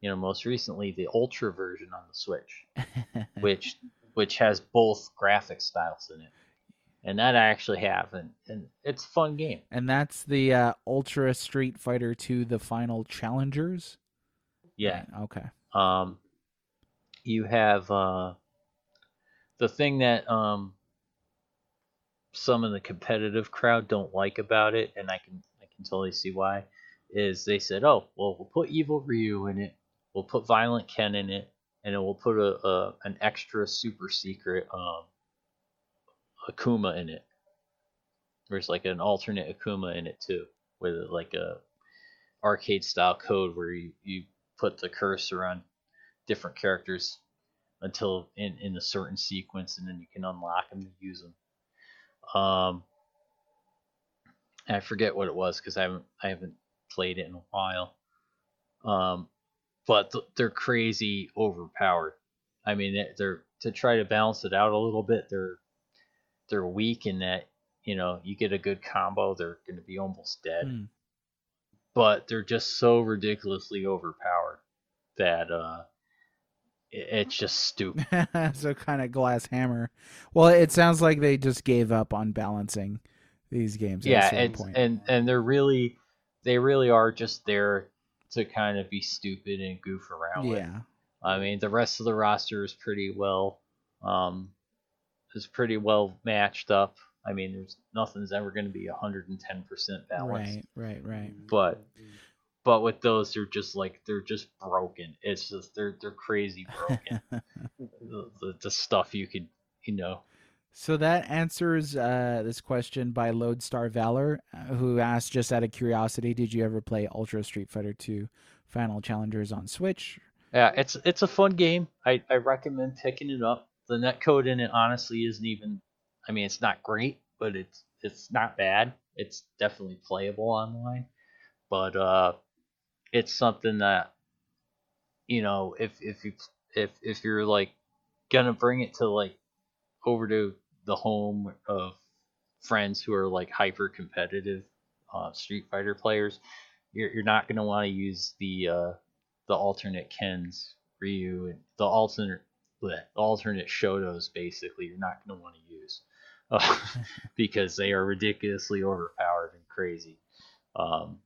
you know most recently the Ultra version on the Switch. which which has both graphic styles in it, and that I actually have, and, and it's a fun game. And that's the uh, Ultra Street Fighter 2 The Final Challengers. Yeah. Right, Okay. Um, you have uh, the thing that um, some of the competitive crowd don't like about it, and I can I can totally see why, is they said, oh well, we'll put Evil Ryu in it, we'll put Violent Ken in it, and then we'll put a, a an extra super secret um, Akuma in it. there's like an alternate Akuma in it too, with like a arcade style code where you, you put the cursor on different characters until in, in a certain sequence and then you can unlock them and use them. Um, I forget what it was because I haven't I haven't played it in a while. Um, but th- they're crazy overpowered. I mean, they're, to try to balance it out a little bit. They're they're weak in that you know you get a good combo, they're going to be almost dead. Hmm. But they're just so ridiculously overpowered that uh, it's just stupid. so kind of glass hammer. Well, it sounds like they just gave up on balancing these games. yeah, and point. and and they're really they really are just there to kind of be stupid and goof around with. yeah, I mean, the rest of the roster is pretty well, um, is pretty well matched up. I mean, there's nothing's ever going to be 110% balanced. right, right, right. But but with those, they're just like they're just broken. It's just they're they're crazy broken. the, the the stuff you could you know. So that answers uh, this question by Lodestar Valor, uh, who asked just out of curiosity, did you ever play Ultra Street Fighter 2 Final Challengers on Switch? Yeah, it's it's a fun game. I, I recommend picking it up. The netcode in it honestly isn't even I mean it's not great, but it's it's not bad. It's definitely playable online. But uh it's something that you know, if if you if if you're like gonna bring it to like over to the home of friends who are like hyper competitive uh, Street Fighter players, you're you're not gonna want to use the uh the alternate Kens, Ryu, and the alternate bleh, the alternate Shotos. Basically, you're not to want to use uh, because they are ridiculously overpowered and crazy. Um,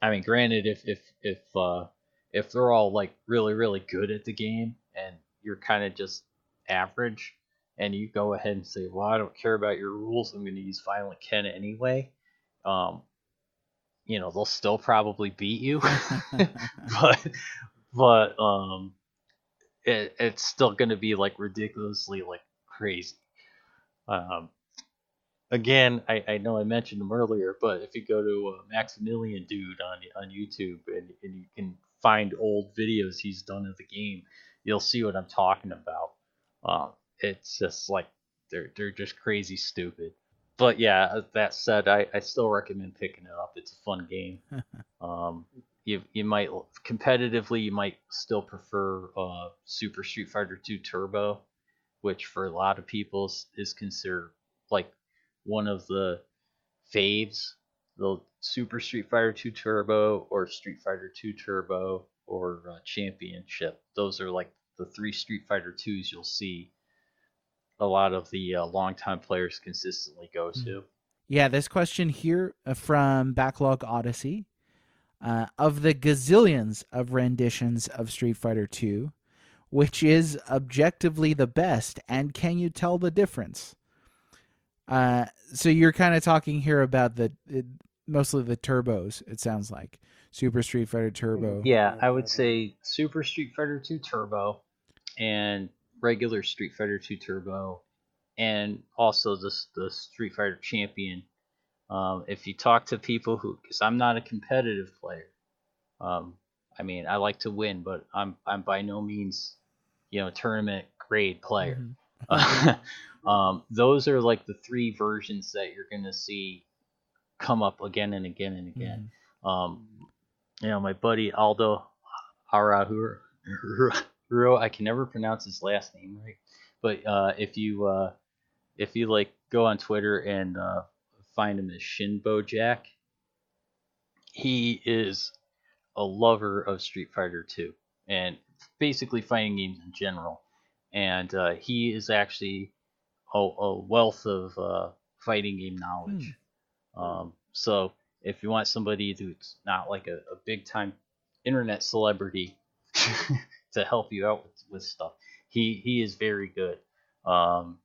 I mean, granted, if if if uh, if they're all like really really good at the game and you're kind of just average, and you go ahead and say, "Well, I don't care about your rules. I'm going to use Violent Ken anyway." Um, you know, they'll still probably beat you, but but um, it, it's still going to be like ridiculously like crazy. Um, again, I, I know I mentioned them earlier, but if you go to uh, Maximilian Dood on on YouTube and, and you can find old videos he's done of the game, you'll see what I'm talking about. Um, it's just like they're they're just crazy stupid. But yeah, that said, I, I still recommend picking it up. It's a fun game. um, you you might competitively you might still prefer uh, Super Street Fighter 2 Turbo, which for a lot of people is, is considered like one of the faves. The Super Street Fighter 2 Turbo or Street Fighter 2 Turbo or uh, Championship. Those are like the three Street Fighter 2s you'll see a lot of the uh, longtime players consistently go to. Yeah, this question here uh, from Backlog Odyssey. Uh, of the gazillions of renditions of Street Fighter 2, which is objectively the best, and can you tell the difference? Uh, so you're kind of talking here about the it, mostly the turbos. It sounds like Super Street Fighter Turbo. Yeah, I would say Super Street Fighter 2 Turbo and regular Street Fighter 2 Turbo, and also the the Street Fighter Champion. Um, if you talk to people who, because I'm not a competitive player, um, I mean I like to win, but I'm I'm by no means, you know, tournament grade player. Mhm. um, those are like the three versions that you're gonna see come up again and again and again. Um, you know, my buddy Aldo Arahuro, I can never pronounce his last name right, but uh, if you uh, if you like go on Twitter and uh, find him as Shinbo Jack, he is a lover of Street Fighter 2 and basically fighting games in general. And uh, he is actually a, a wealth of uh, fighting game knowledge. Um, so if you want somebody who's not like a, a big time internet celebrity to help you out with, with stuff, he he is very good. Um,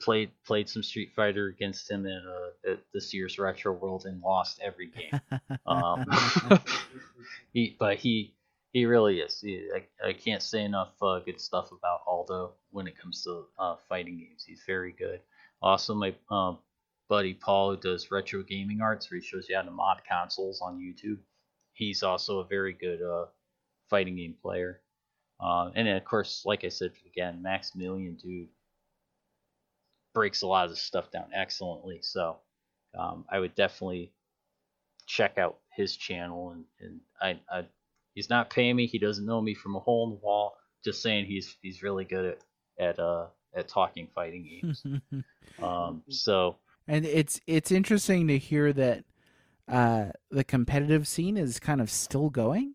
played played some Street Fighter against him at, uh, at this year's Retro World and lost every game. Um, he, but he he really is. He, I, I can't say enough uh, good stuff about Aldo when it comes to uh, fighting games. He's very good. Also, my um, buddy Paul, who does retro gaming arts, where he shows you how to mod consoles on YouTube. He's also a very good uh, fighting game player. Uh, and then, of course, like I said again, Maximilian, Dood, breaks a lot of the stuff down excellently. So um, I would definitely check out his channel. And, and I, I, he's not paying me. He doesn't know me from a hole in the wall. Just saying he's he's really good at at uh at talking fighting games. um, so and it's it's interesting to hear that uh, the competitive scene is kind of still going.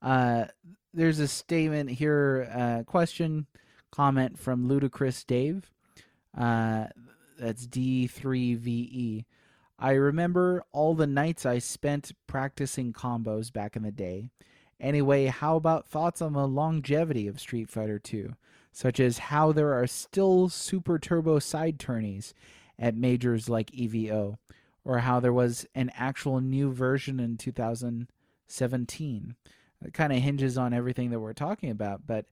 Uh, there's a statement here, uh, question, comment from Ludicrous Dave. Uh, that's D3VE. I remember all the nights I spent practicing combos back in the day. Anyway, how about thoughts on the longevity of Street Fighter 2, such as how there are still super turbo side turnies at majors like EVO, or how there was an actual new version in 2017? It kind of hinges on everything that we're talking about, but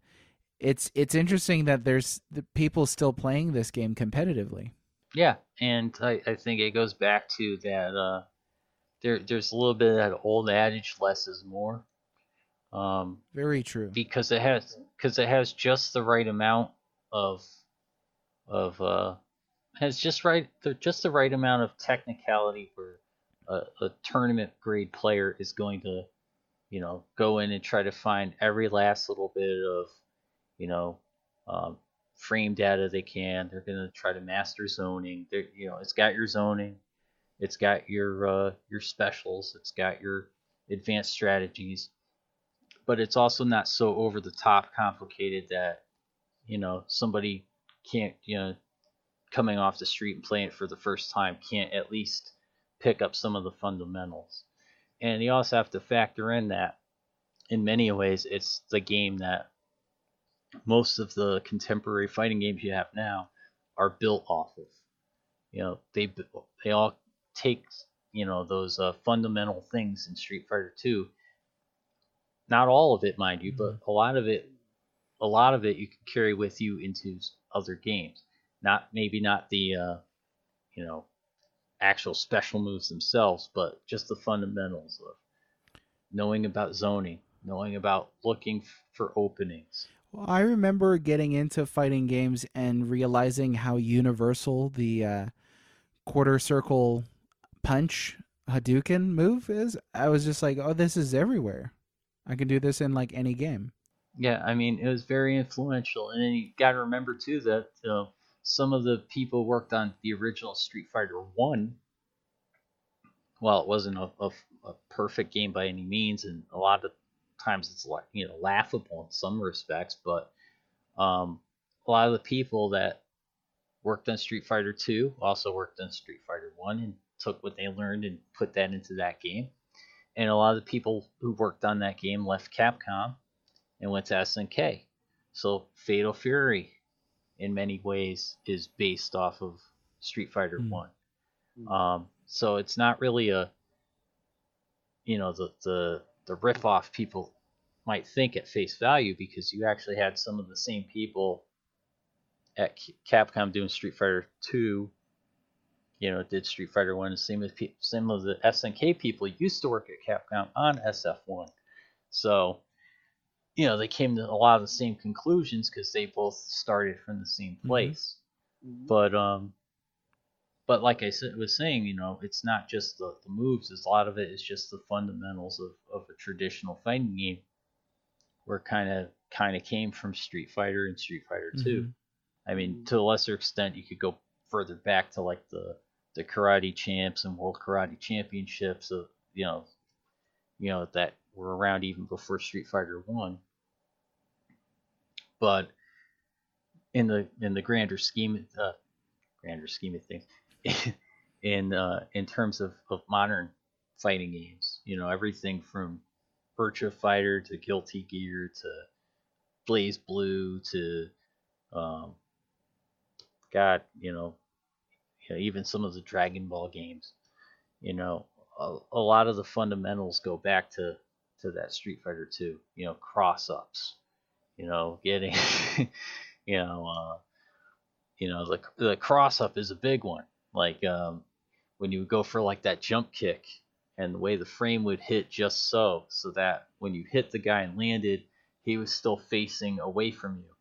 it's it's interesting that there's the people still playing this game competitively. Yeah, and I, I think it goes back to that. Uh, there there's a little bit of that old adage, less is more. Um, Very true. Because it has because it has just the right amount of of uh, has just right just the right amount of technicality where a, a tournament grade player is going to you know go in and try to find every last little bit of you know um, frame data they can. They're going to try to master zoning. They're, you know, it's got your zoning, it's got your uh, your specials, it's got your advanced strategies, but it's also not so over the top complicated that you know somebody can't you know coming off the street and playing it for the first time can't at least pick up some of the fundamentals. And you also have to factor in that in many ways it's the game that most of the contemporary fighting games you have now are built off of. You know, they they all take you know those uh, fundamental things in Street Fighter 2. Not all of it, mind you, but mm-hmm. a lot of it, a lot of it you can carry with you into other games. Not maybe not the uh, you know actual special moves themselves, but just the fundamentals of knowing about zoning, knowing about looking for openings, well, I remember getting into fighting games and realizing how universal the uh, quarter circle punch Hadouken move is. I was just like, oh, this is everywhere. I can do this in like any game. Yeah, I mean, it was very influential, and then you got to remember too that some of the people worked on the original Street Fighter One. Well, it wasn't a, a, a perfect game by any means, and a lot of times it's like you know laughable in some respects, but um, a lot of the people that worked on Street Fighter 2 also worked on Street Fighter 1 and took what they learned and put that into that game. And a lot of the people who worked on that game left Capcom and went to SNK. So Fatal Fury, in many ways, is based off of Street Fighter mm. 1. Um, so it's not really a, you know, the, the the riff-off people might think at face value because you actually had some of the same people at Capcom doing Street Fighter 2 you know did Street Fighter 1 same as some of the SNK people used to work at Capcom on SF1 so you know they came to a lot of the same conclusions because they both started from the same mm-hmm. place mm-hmm. but um but like I said, was saying, you know, it's not just the, the moves. It's a lot of it is just the fundamentals of, of a traditional fighting game, where kind of kind of came from Street Fighter and Street Fighter 2 mm-hmm. I mean, mm-hmm. to a lesser extent, you could go further back to like the the karate champs and world karate championships of you know, you know that were around even before Street Fighter One. But in the in the grander scheme, uh, grander scheme of things, in uh, in terms of, of modern fighting games. You know, everything from Virtua Fighter to Guilty Gear to BlazBlue to um, God, you know, you know, even some of the Dragon Ball games. You know, a, a lot of the fundamentals go back to to that Street Fighter 2. You know, cross ups. You know, getting, you know, uh, you know the the cross up is a big one. Like um, when you would go for like that jump kick and the way the frame would hit just so, so that when you hit the guy and landed, he was still facing away from you.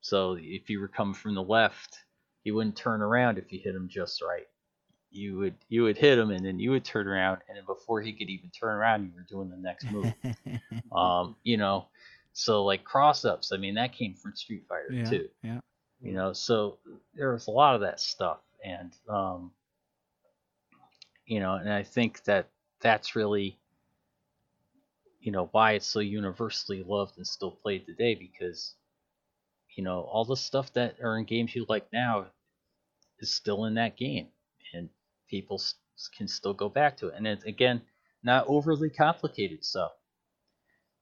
So if you were coming from the left, he wouldn't turn around if you hit him just right. You would you would hit him and then you would turn around and then before he could even turn around, you were doing the next move. um, you know, so like cross ups, I mean that came from Street Fighter yeah, too. yeah. You know, so there was a lot of that stuff, and um, you know, and I think that that's really you know why it's so universally loved and still played today because you know all the stuff that are in games you like now is still in that game and people can still go back to it. And it's again not overly complicated stuff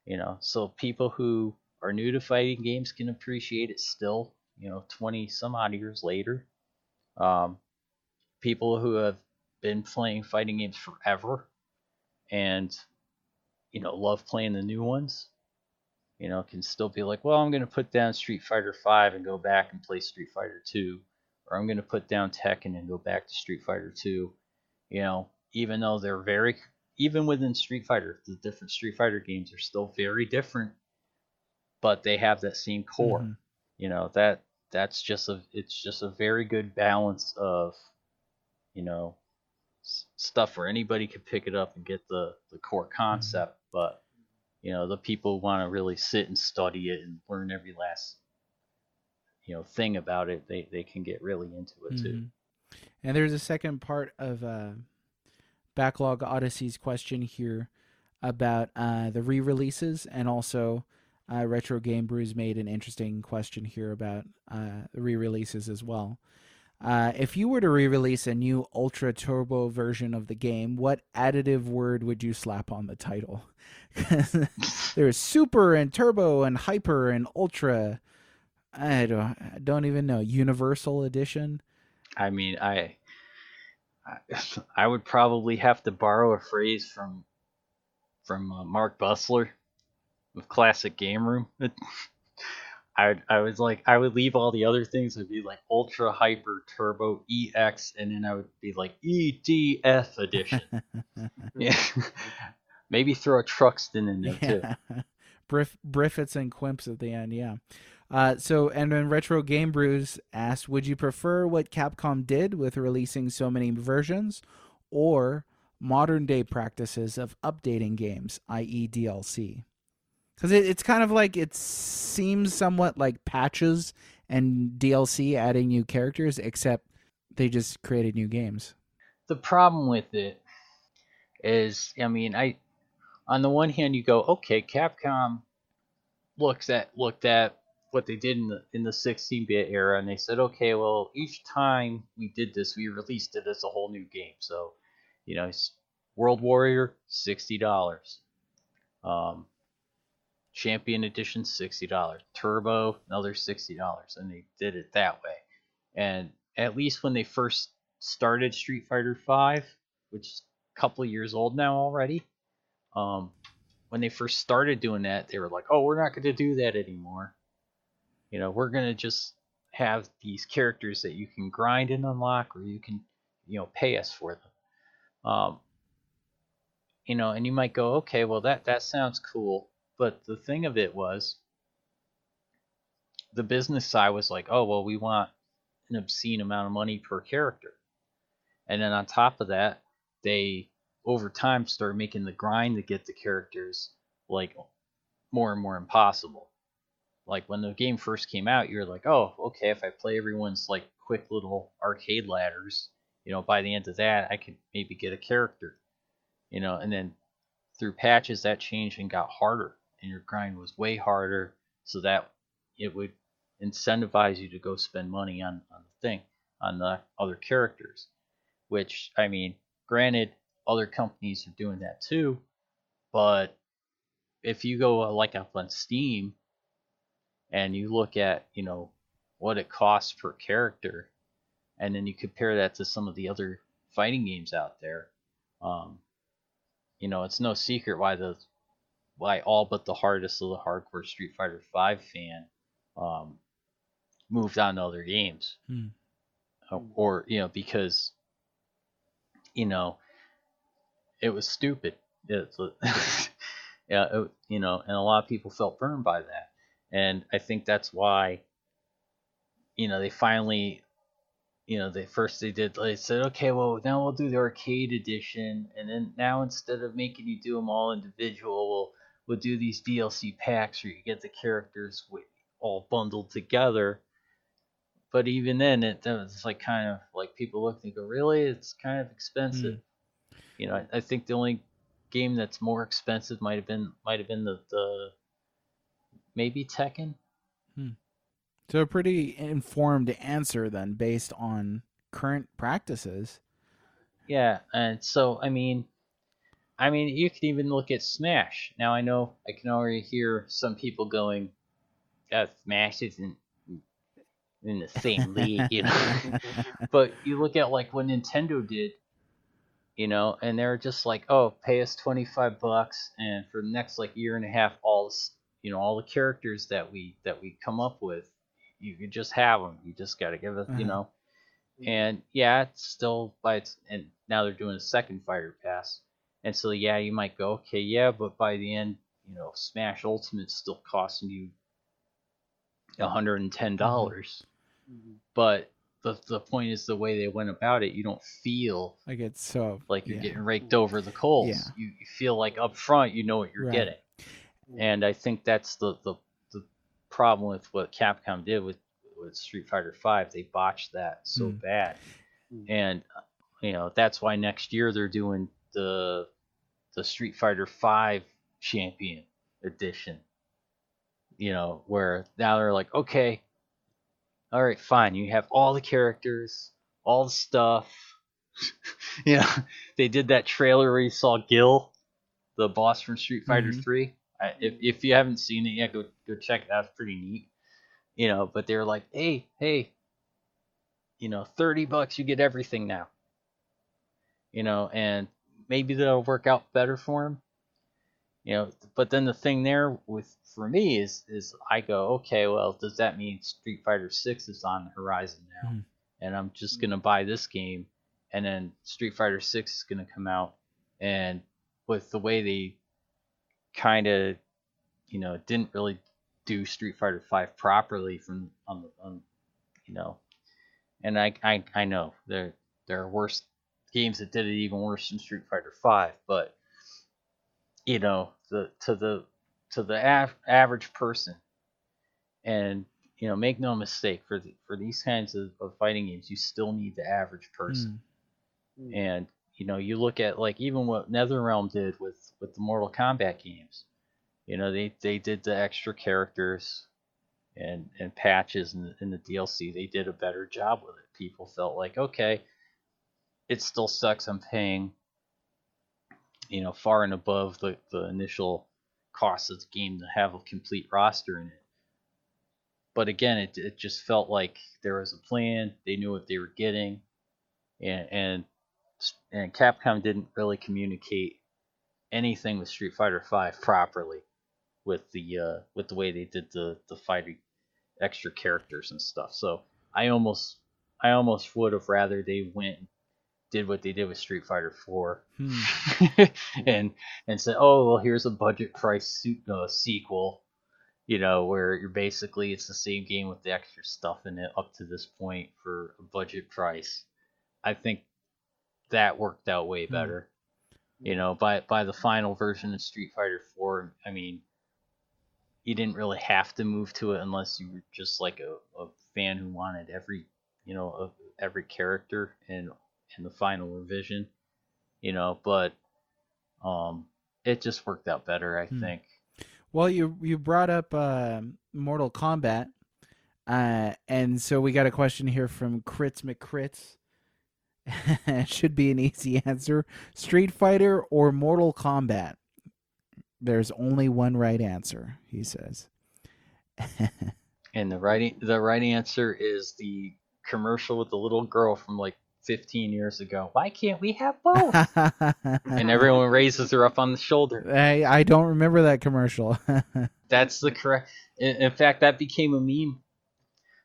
you know so people who are new to fighting games can appreciate it still you know 20 some odd years later. Um, people who have been playing fighting games forever and you know love playing the new ones you know can still be like well i'm going to put down street fighter 5 and go back and play street fighter 2 or i'm going to put down tekken and go back to street fighter 2 you know even though they're very even within street fighter the different street fighter games are still very different but they have that same core Mhm. you know that that's just a it's just a very good balance of you know s- stuff where anybody could pick it up and get the the core concept but you know the people want to really sit and study it and learn every last you know thing about it they they can get really into it too Mhm. And there's a second part of uh, Backlog Odyssey's question here about uh, the re-releases, and also uh, Retro Game Brews made an interesting question here about uh, re-releases as well. Uh, if you were to re-release a new Ultra Turbo version of the game, what additive word would you slap on the title? There's Super and Turbo and Hyper and Ultra. I don't, I don't even know. Universal Edition. i mean i I, would probably have to borrow a phrase from from uh, Mark Bussler of Classic Game Room. I would, I was like I would leave all the other things. It'd be like Ultra Hyper Turbo EX, and then I would be like EDF Edition. yeah, maybe throw a Truxton in there too. Yeah. Briff, Briffits and Quimps at the end, yeah. Uh, so, and then Retro Game Brews asked, would you prefer what Capcom did with releasing so many versions, or modern day practices of updating games, i.e., DLC? Because it, it's kind of like it seems somewhat like patches and DLC adding new characters, except they just created new games. The problem with it is, I mean, I on the one hand you go, okay, Capcom looks at looked at what they did in the in the 16-bit era, and they said, okay, well, each time we did this, we released it as a whole new game. So, you know, World Warrior, sixty dollars. Um, Champion Edition, sixty dollars. Turbo, another sixty dollars, and they did it that way. And at least when they first started Street Fighter Five, which is a couple years old now already, um, when they first started doing that, they were like, "Oh, we're not going to do that anymore. You know, we're going to just have these characters that you can grind and unlock, or you can, you know, pay us for them." Um, you know, and you might go, "Okay, well that that sounds cool," but the thing of it was, the business side was like, "Oh, well, we want an obscene amount of money per character," and then on top of that, they over time start making the grind to get the characters like more and more impossible. Like when the game first came out, you're like, oh, okay, if I play everyone's like quick little arcade ladders, you know, by the end of that, I could maybe get a character, you know, and then through patches that changed and got harder, and your grind was way harder, so that it would incentivize you to go spend money on, on the thing, on the other characters. Which I mean, granted, other companies are doing that too, but if you go uh, like up on Steam and you look at you know what it costs per character, and then you compare that to some of the other fighting games out there, um, you know it's no secret why the why all but the hardest of the hardcore Street Fighter V fan um, moved on to other games, Hmm. Uh, or you know because you know, it was stupid. It's, yeah, it, you know, and a lot of people felt burned by that, and I think that's why, you know, they finally, you know, they first they did they said, okay, well now we'll do the arcade edition, and then now instead of making you do them all individual, we'll do these DLC packs where you get the characters with, all bundled together. But even then, it was like kind of like people look and go, really, it's kind of expensive. Mm. You know, I, I think the only game that's more expensive might have been might have been the, the maybe Tekken. So a pretty informed answer then, based on current practices. Yeah, and so I mean, I mean, you can even look at Smash. Now I know I can already hear some people going, "Yeah, Smash isn't in the same league," you know. but you look at like what Nintendo did, you know, and they're just like, "Oh, pay us twenty five bucks, and for the next like year and a half, all you know, all the characters that we that we come up with, you can just have them. You just got to give us, you Uh-huh. know." And yeah, it's still by its and now they're doing a second fighter pass. And so yeah, you might go, okay, yeah, but by the end, you know, Smash Ultimate's still costing you hundred and ten dollars. Mhm. But the the point is the way they went about it, you don't feel like it's so like you're yeah. getting raked over the coals. Yeah. You, you feel like up front you know what you're Right. getting. And I think that's the, the the problem with what Capcom did with, with Street Fighter Five. They botched that so Mm. bad. Mm. And you know, that's why next year they're doing the the Street Fighter Five Champion Edition. You know, where now they're like, okay, all right, fine, you have all the characters, all the stuff. you know, they did that trailer where you saw Gil, the boss from Street Fighter Mhm. 3. I, if if you haven't seen it yet, go go check it out. It's pretty neat. You know, but they're like, hey, hey, you know, thirty bucks, you get everything now. You know, and maybe that'll work out better for him. You know, but then the thing there with for me is is I go, okay, well, does that mean Street Fighter Six is on the horizon now, Mhm. and I'm just gonna buy this game, and then Street Fighter Six is gonna come out, and with the way they kind of, you know, didn't really do Street Fighter Five properly from on the on, you know, and I I I know there there are worse games that did it even worse than Street Fighter Five, but you know the to the to the av- average person, and you know make no mistake for the, for these kinds of, of fighting games, you still need the average person. Mm. Mm. And you know, you look at like even what NetherRealm did with with the Mortal Kombat games. You know, they they did the extra characters and and patches in the, in the DLC. They did a better job with it. People felt like, okay, it still sucks. I'm paying, you know, far and above the the initial cost of the game to have a complete roster in it. But again, it it just felt like there was a plan. They knew what they were getting, and and and Capcom didn't really communicate anything with Street Fighter Five properly with the uh, with the way they did the the fighting extra characters and stuff. So I almost I almost would have rather they went and did what they did with Street Fighter Four Hmm. and and said, oh well, here's a budget price suit, uh, sequel. You know, where you're basically it's the same game with the extra stuff in it up to this point for a budget price. I think that worked out way Hmm. better. You know, by by the final version of Street Fighter 4, I mean, you didn't really have to move to it unless you were just like a, a fan who wanted every, you know, every character in in the final revision. You know, but um, it just worked out better, I Hmm. think. Well, you you brought up uh, Mortal Kombat, uh, and so we got a question here from Crits McCrits. should be an easy answer: Street Fighter or Mortal Kombat. There's only one right answer, he says. And the right the right answer is the commercial with the little girl from like 15 years ago. Why can't we have both? and everyone raises her up on the shoulder. I I don't remember that commercial. That's the correct. In, in fact, that became a meme.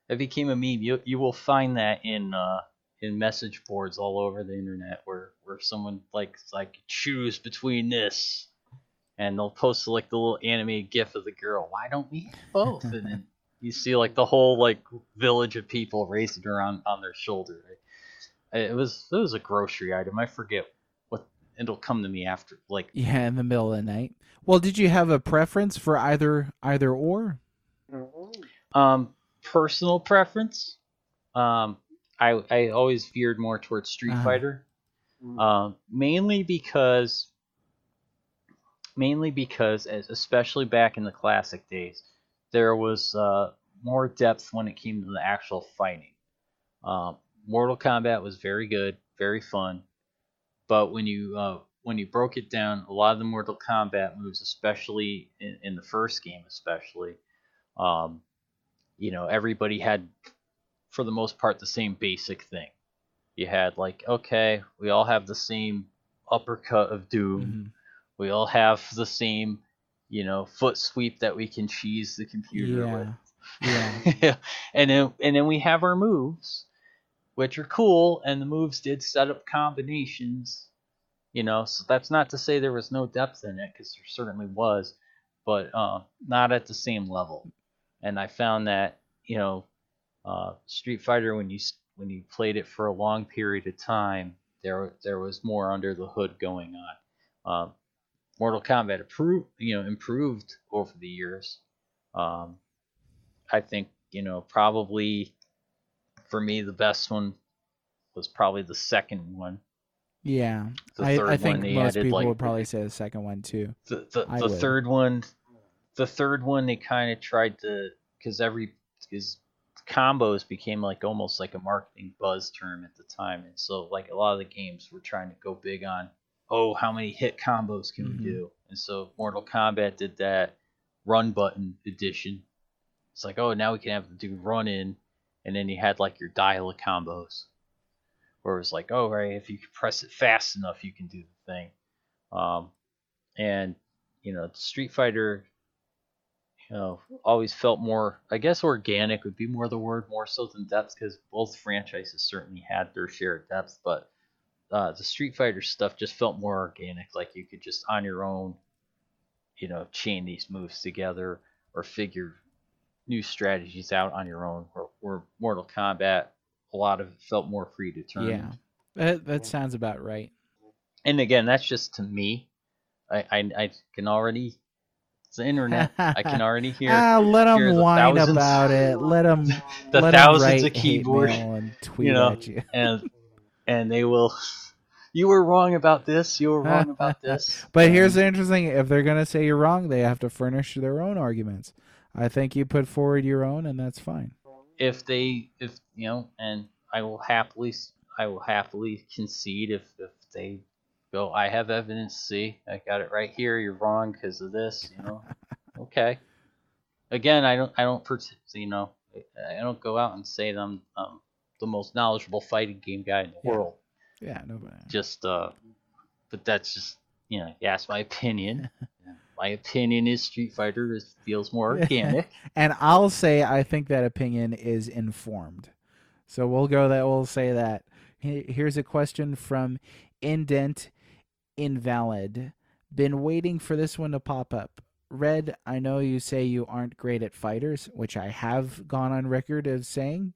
That became a meme. You you will find that in uh in message boards all over the internet where where someone like like choose between this and they'll post like the little anime gif of the girl why don't we have both and then you see like the whole like village of people raising her on on their shoulder it was it was a grocery item i forget what it'll come to me after like Yeah, in the middle of the night. Well, did you have a preference for either either or? Um, personal preference. Um, I I always veered more towards Street Ah. Fighter. Um, mainly because, mainly because, as especially back in the classic days, there was uh, more depth when it came to the actual fighting. Um, Mortal Kombat was very good, very fun, but when you uh, when you broke it down, a lot of the Mortal Kombat moves, especially in, in the first game, especially, um, you know, everybody had, for the most part, the same basic thing. You had like, okay, we all have the same uppercut of doom. Mhm. We all have the same, you know, foot sweep that we can cheese the computer with. Yeah. Yeah. and then and then we have our moves, which are cool, and the moves did set up combinations. You know, so that's not to say there was no depth in it, because there certainly was, but uh, not at the same level. And I found that you know, uh, Street Fighter when you when you played it for a long period of time, there there was more under the hood going on. Um, Mortal Kombat improved, you know, improved over the years. Um, I think you know probably for me the best one was probably the second one. Yeah. The I, third I think one they most people like would probably say the second one too. the the, I the third one the third one they kind of tried to because every because combos became like almost like a marketing buzz term at the time and so like a lot of the games were trying to go big on oh how many hit combos can Mhm. we do and so mortal kombat did that run button edition it's like oh now we can have to do run in and then you had like your dial of combos where it was like oh right if you press it fast enough you can do the thing. Um, and you know street fighter you know always felt more i guess organic would be more the word more so than depth because both franchises certainly had their share of depth but uh, the street fighter stuff just felt more organic like you could just on your own you know chain these moves together or figure new strategies out on your own or, or mortal kombat a lot of it felt more free to turn. Yeah. That that sounds about right. and again, that's just to me. I I, I can already. It's the internet. I can already hear ah, let them the whine thousands- about it. Let them the let thousands of hate keyboard, and tweet you know, at you. and and they will. You were wrong about this. You were wrong about this. But here's Um, the interesting: if they're gonna say you're wrong, they have to furnish their own arguments. I think you put forward your own, and that's fine. if they if you know, and I will happily I will happily concede if if they go. I have evidence. See, I got it right here. You're wrong because of this. You know. okay. Again, I don't I don't you know I don't go out and say that I'm um, the most knowledgeable fighting game guy in the Yeah. world. Yeah, nobody. Just uh, but that's just you know ask my opinion. my opinion is Street Fighter is feels more organic. And I'll say I think that opinion is informed. So we'll go that we'll say that. Here's a question from Indent Invalid. Been waiting for this one to pop up. Red, I know you say you aren't great at fighters, which I have gone on record of saying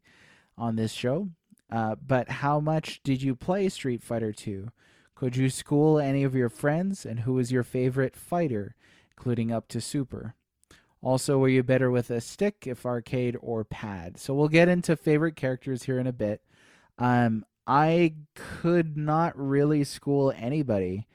on this show. Uh, but how much did you play Street Fighter 2? Could you school any of your friends? And who was your favorite fighter, including up to Super? Also, were you better with a stick, if arcade, or pad? So we'll get into favorite characters here in a bit. Um, I could not really school anybody,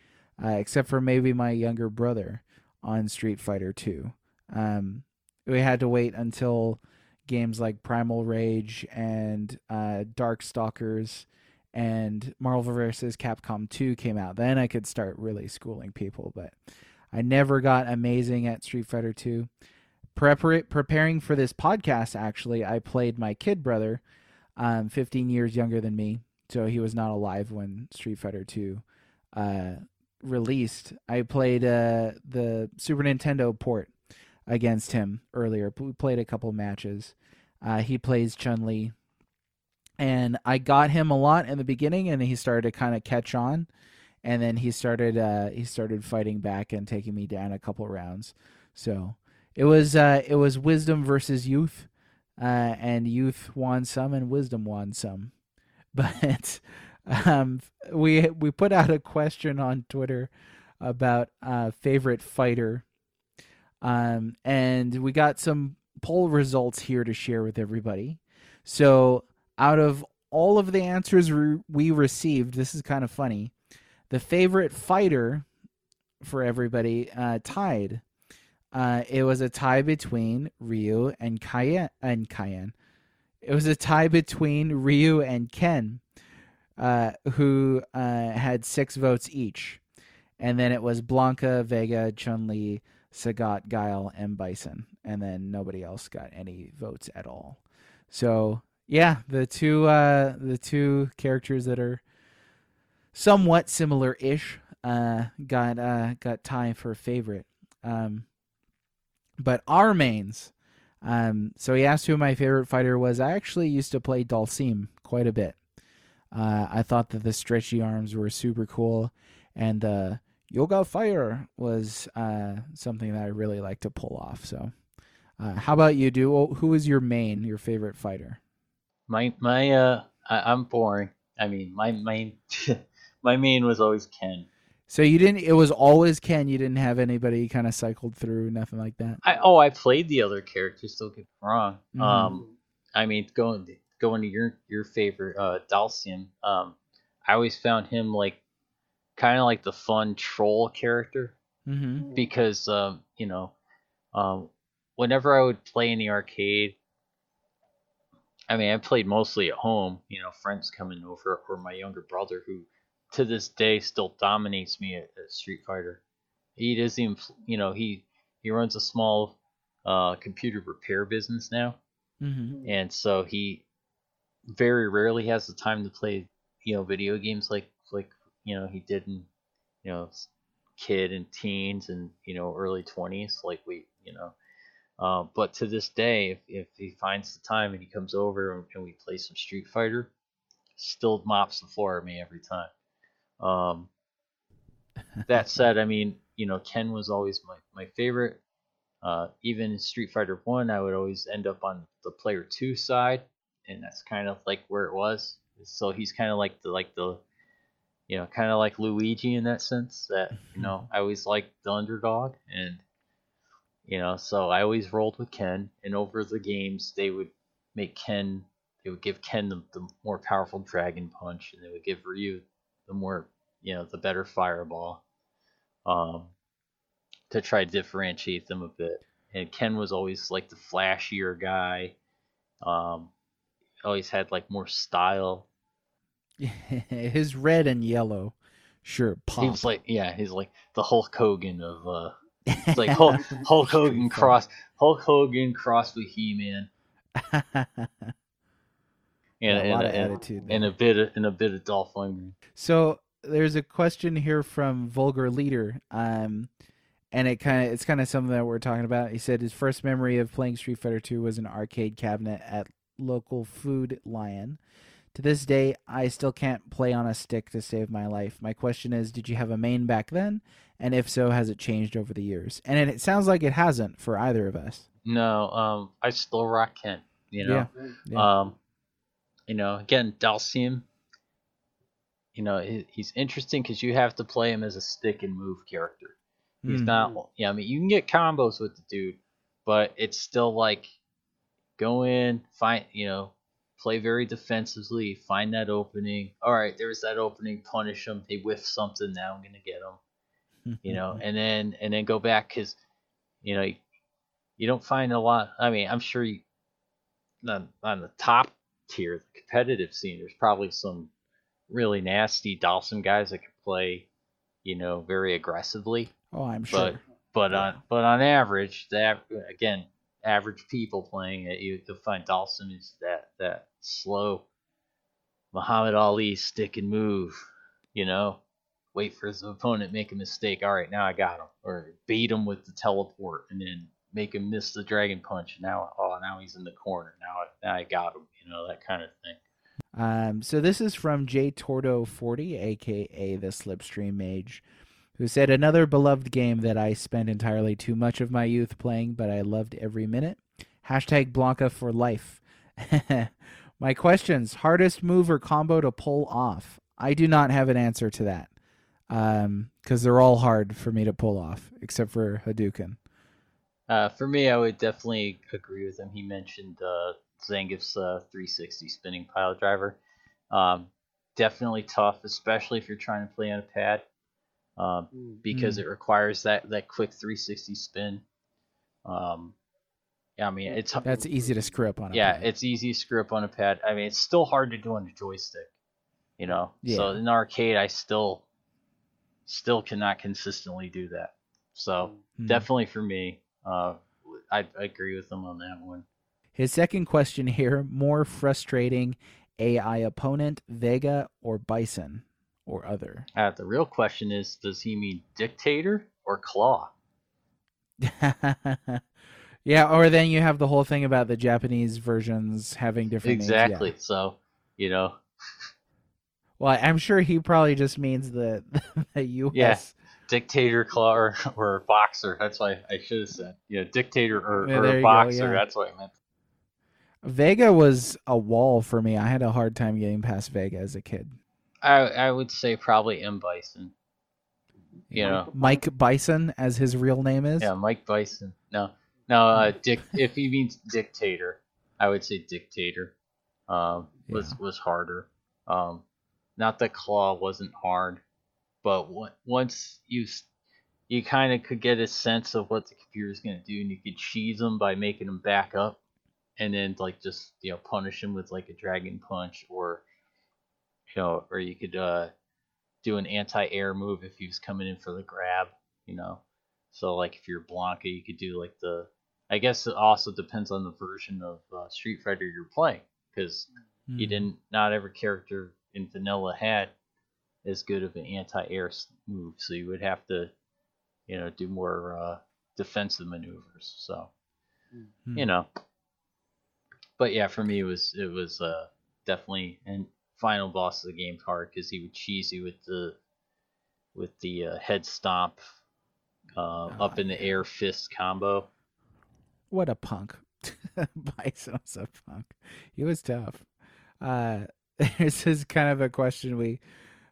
uh, except for maybe my younger brother, on Street Fighter Two. Um, we had to wait until games like Primal Rage and uh, Darkstalkers and Marvel vs. Capcom 2 came out. Then I could start really schooling people, but I never got amazing at Street Fighter 2 prepar- preparing for this podcast, actually, I played my kid brother, um, 15 years younger than me. So he was not alive when Street Fighter 2 uh, released. I played uh, the Super Nintendo port against him earlier. We played a couple matches. Uh, he plays Chun Li. and I got him a lot in the beginning, and he started to kind of catch on, and then he started uh, he started fighting back and taking me down a couple rounds. So it was uh, it was wisdom versus youth, uh, and youth won some, and wisdom won some. But um, we we put out a question on Twitter about uh, favorite fighter, um, and we got some poll results here to share with everybody. So out of all of the answers we received, this is kind of funny. The favorite fighter for everybody uh, tied. Uh, it was a tie between Ryu and Cayenne. And Cayenne. It was a tie between Ryu and Ken, uh, who uh, had six votes each, and then it was Blanka, Vega, Chun Li, Sagat, Guile, and Bison, and then nobody else got any votes at all. So yeah, the two uh, the two characters that are somewhat similar-ish uh, got uh, got tie for favorite. Um, but our mains. Um, so he asked who my favorite fighter was. I actually used to play Dhalsim quite a bit. Uh, I thought that the stretchy arms were super cool, and uh, Yoga Fire was uh, something that I really like to pull off. So, uh, how about you? Do who is your main, your favorite fighter? My my uh, I, I'm boring. I mean, my main my main was always Ken. So you didn't. It was always Ken. You didn't have anybody kind of cycled through, nothing like that. I oh, I played the other characters. Don't get me wrong. Mm-hmm. Um, I mean, going going to your your favorite uh, Dhalsim. Um, I always found him like kind of like the fun troll character mm-hmm. because um, you know, um, whenever I would play in the arcade, I mean, I played mostly at home. You know, friends coming over or my younger brother who, to this day, still dominates me at, at Street Fighter. He doesn't even, you know, he he runs a small uh, computer repair business now, mm-hmm. and so he very rarely has the time to play, you know, video games like like you know he did in, you know, kid and teens and you know early twenties like we you know uh, but to this day, if, if he finds the time and he comes over and, we play some Street Fighter, still mops the floor at me every time. Um, that said, I mean, you know, Ken was always my, my favorite. Uh, even in Street Fighter One, I would always end up on the player two side, and that's kind of like where it was. So he's kind of like the like the, you know, kind of like Luigi in that sense. That you know, I always liked the underdog, and you know, so I always rolled with Ken, and over the games they would make Ken, they would give Ken the, the more powerful Dragon Punch, and they would give Ryu the more, you know, the better Fireball, um, to try to differentiate them a bit. And Ken was always like the flashier guy, um, always had like more style. His red and yellow sure pop. He was like, yeah, he's like the Hulk Hogan of uh, it's like Hulk, Hulk Hogan cross Hulk Hogan cross with He Man. and, a, and, a, attitude and, a bit of, and a bit of Dolph Lundgren. So there's a question here from Vulgar Leader, um, and it kind of it's kind of something that we're talking about. He said his first memory of playing Street Fighter Two was an arcade cabinet at local Food Lion. To this day, I still can't play on a stick to save my life. My question is, did you have a main back then? And if so, has it changed over the years? And it sounds like it hasn't for either of us. No, um, I still rock Ken. You know, yeah. Yeah. um, you know, again, Dhalsim. You know, he's interesting because you have to play him as a stick and move character. He's mm. not. Yeah, I mean, you can get combos with the dude, but it's still like go in, find, you know, play very defensively, find that opening. All right, there's that opening, punish him. They whiff something. Now I'm gonna get them. you know, and then and then go back because you know you, you, don't find a lot. I mean, I'm sure you on, on the top tier, the competitive scene, there's probably some really nasty Dhalsim guys that can play, you know, very aggressively. Oh, I'm sure. But but yeah. on but on average, that again, average people playing it, you, will find Dhalsim is that that slow Muhammad Ali stick and move, you know, wait for his opponent make a mistake. All right, now I got him, or bait him with the teleport, and then make him miss the dragon punch. Now, oh, now he's in the corner. Now, now I got him. You know that kind of thing. Um, so this is from J Tordo 40, aka the Slipstream Mage, who said another beloved game that I spent entirely too much of my youth playing, but I loved every minute. Hashtag Blanka for life. my questions: hardest move or combo to pull off? I do not have an answer to that, um, because they're all hard for me to pull off, except for Hadouken. Uh, for me, I would definitely agree with him. He mentioned uh, Zangief's uh, 360 spinning pile driver. Um, definitely tough, especially if you're trying to play on a pad, um, because Mm. it requires that, that quick 360 spin. Um, yeah, I mean, it's That's easy to screw up on. A yeah, pad. it's easy to screw up on a pad. I mean, it's still hard to do on the joystick, you know. Yeah. So in arcade, I still still cannot consistently do that. So Hmm. definitely for me, uh, I, I agree with him on that one. His second question here more frustrating AI opponent, Vega or Bison or other? Uh, the real question is, does he mean dictator or claw? yeah, or then you have the whole thing about the Japanese versions having different names, yeah. Exactly. So you know, Well, I'm sure he probably just means the the US. Yeah. dictator, claw, or, or boxer. That's why I should have said, yeah, dictator or, Yeah, or you go, boxer. yeah. That's what I meant. Vega was a wall for me. I had a hard time getting past Vega as a kid. I I would say probably M Bison. You know, Mike Bison, as his real name is. Yeah, Mike Bison. No, no. Uh, Dick. if he means dictator, I would say dictator. Um, was was harder. Um, not that claw wasn't hard, but on- once you you kind of could get a sense of what the computer's gonna do, and you could cheese them by making them back up, and then like just you know punish him with like a dragon punch, or you know, or you could uh, do an anti-air move if he was coming in for the grab, you know. So like if you're Blanka, you could do like the. I guess it also depends on the version of uh, Street Fighter you're playing, because you Mhm. didn't. Not every character in vanilla had as good of an anti-air move, so you would have to, you know, do more uh, defensive maneuvers. So Mhm. you know. But yeah, for me it was it was uh, definitely and final boss of the game's hard because he would cheese you with the with the uh, head stomp uh, up in the air fist combo. What a punk. Bison was a punk. He was tough. Uh, this is kind of a question we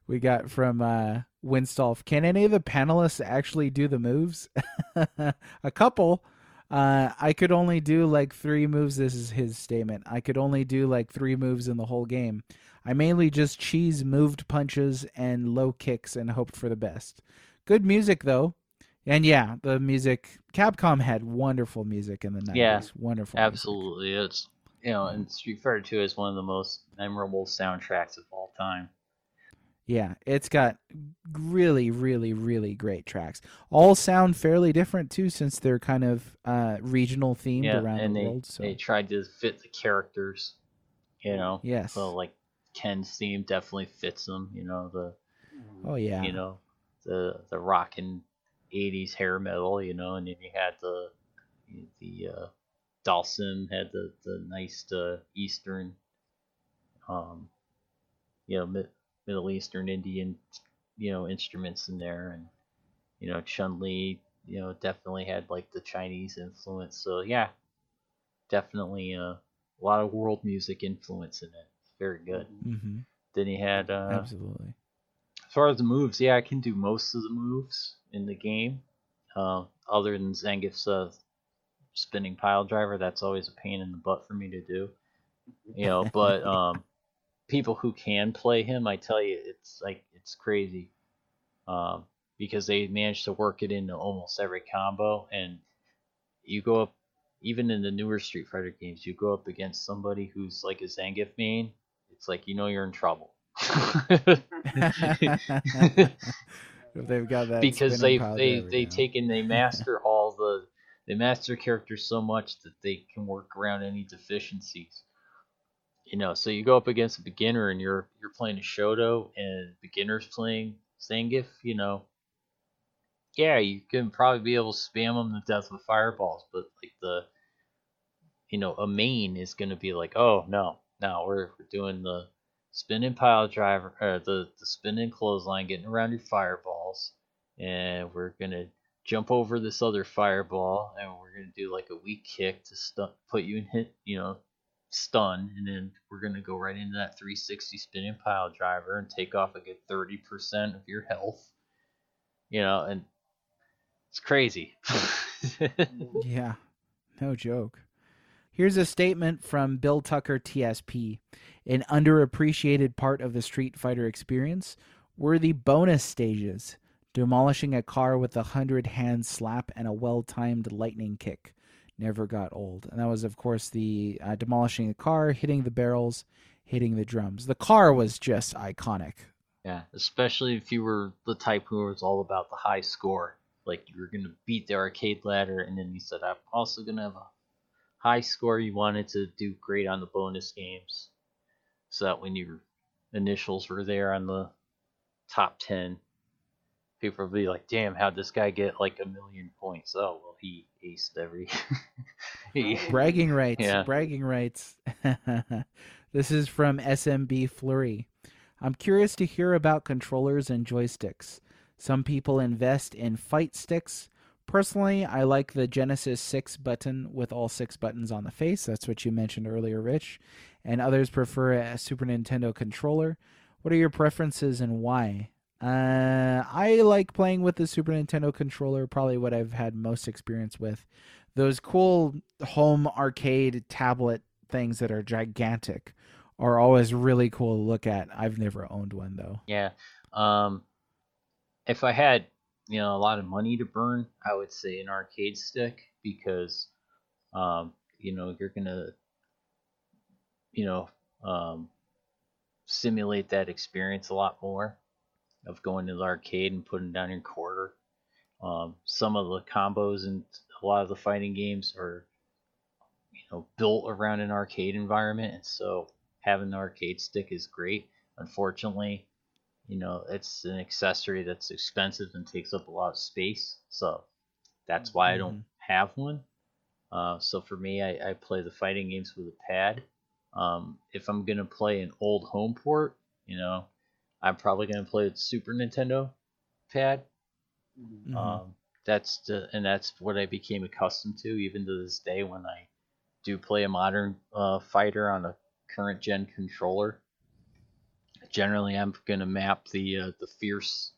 we got from uh, Winstolf. Can any of the panelists actually do the moves? a couple. Uh, I could only do like three moves. This is his statement. I could only do like three moves in the whole game. I mainly just cheese moved punches and low kicks and hoped for the best. Good music though. And yeah, the music Capcom had wonderful music in the 90s. Yeah, wonderful. music. Absolutely, it's you know, and Street Fighter Two is one of the most memorable soundtracks of all time. Yeah, it's got really, really, really great tracks. All sound fairly different too, since they're kind of uh, regional themed yeah, around and the they world. So they tried to fit the characters, you know. yes, So like Ken's theme definitely fits them. You know the oh yeah, you know the the rockin' 80s hair metal you know and then you had the the uh Dhalsim had the the nice uh, eastern um you know middle eastern indian you know instruments in there and you know chun li you know definitely had like the chinese influence so yeah definitely uh, a lot of world music influence in it very good Mm-hmm. then he had uh absolutely. as far as the moves, yeah, I can do most of the moves in the game. Uh, other than Zangief's uh, spinning pile driver, that's always a pain in the butt for me to do. You know, but um, people who can play him, I tell you, it's like it's crazy. Um, because they manage to work it into almost every combo, and you go up, even in the newer Street Fighter games, you go up against somebody who's like a Zangief main, it's like you know you're in trouble. they've got that because they've they driver, they yeah. taken they master all the they master characters so much that they can work around any deficiencies. You know, so you go up against a beginner and you're you're playing a Shoto and beginner's playing Zangief, you know. Yeah, you can probably be able to spam them to death with fireballs, but like the you know, a main is gonna be like, oh no, no, we're, we're doing the spinning pile driver, or the the spinning clothesline, getting around your fireballs, and we're gonna jump over this other fireball, and we're gonna do like a weak kick to stun, put you in hit, you know, stun, and then we're gonna go right into that 360 spinning pile driver and take off a good 30% of your health. You know, and it's crazy. yeah, no joke. Here's a statement from Bill Tucker, TSP. An underappreciated part of the Street Fighter experience were the bonus stages, demolishing a car with a hundred hand slap and a well timed lightning kick. Never got old. And that was, of course, the uh, demolishing the car, hitting the barrels, hitting the drums. The car was just iconic. Yeah, especially if you were the type who was all about the high score. Like you were going to beat the arcade ladder, and then you said, I'm also going to have a high score you wanted to do great on the bonus games so that when your initials were there on the top 10 people would be like damn how'd this guy get like a million points oh well he aced every he... bragging rights yeah. bragging rights this is from smb flurry i'm curious to hear about controllers and joysticks some people invest in fight sticks Personally, I like the Genesis 6 button with all six buttons on the face. That's what you mentioned earlier, Rich. And others prefer a Super Nintendo controller. What are your preferences and why? Uh, I like playing with the Super Nintendo controller, probably what I've had most experience with. Those cool home arcade tablet things that are gigantic are always really cool to look at. I've never owned one though. Yeah. Um, if I had you know a lot of money to burn, I would say an arcade stick because um, you know you're gonna you know um, simulate that experience a lot more of going to the arcade and putting down your quarter. Um, some of the combos and a lot of the fighting games are you know built around an arcade environment, and so having the arcade stick is great. Unfortunately, you know it's an accessory that's expensive and takes up a lot of space so that's why mm-hmm. i don't mm-hmm. have one uh, so for me I, I, play the fighting games with a pad um, if i'm gonna play an old home port you know i'm probably gonna play with super nintendo pad mm-hmm. um, that's the, and that's what i became accustomed to even to this day when i do play a modern uh, fighter on a current gen controller generally I'm going to map the uh, the fierce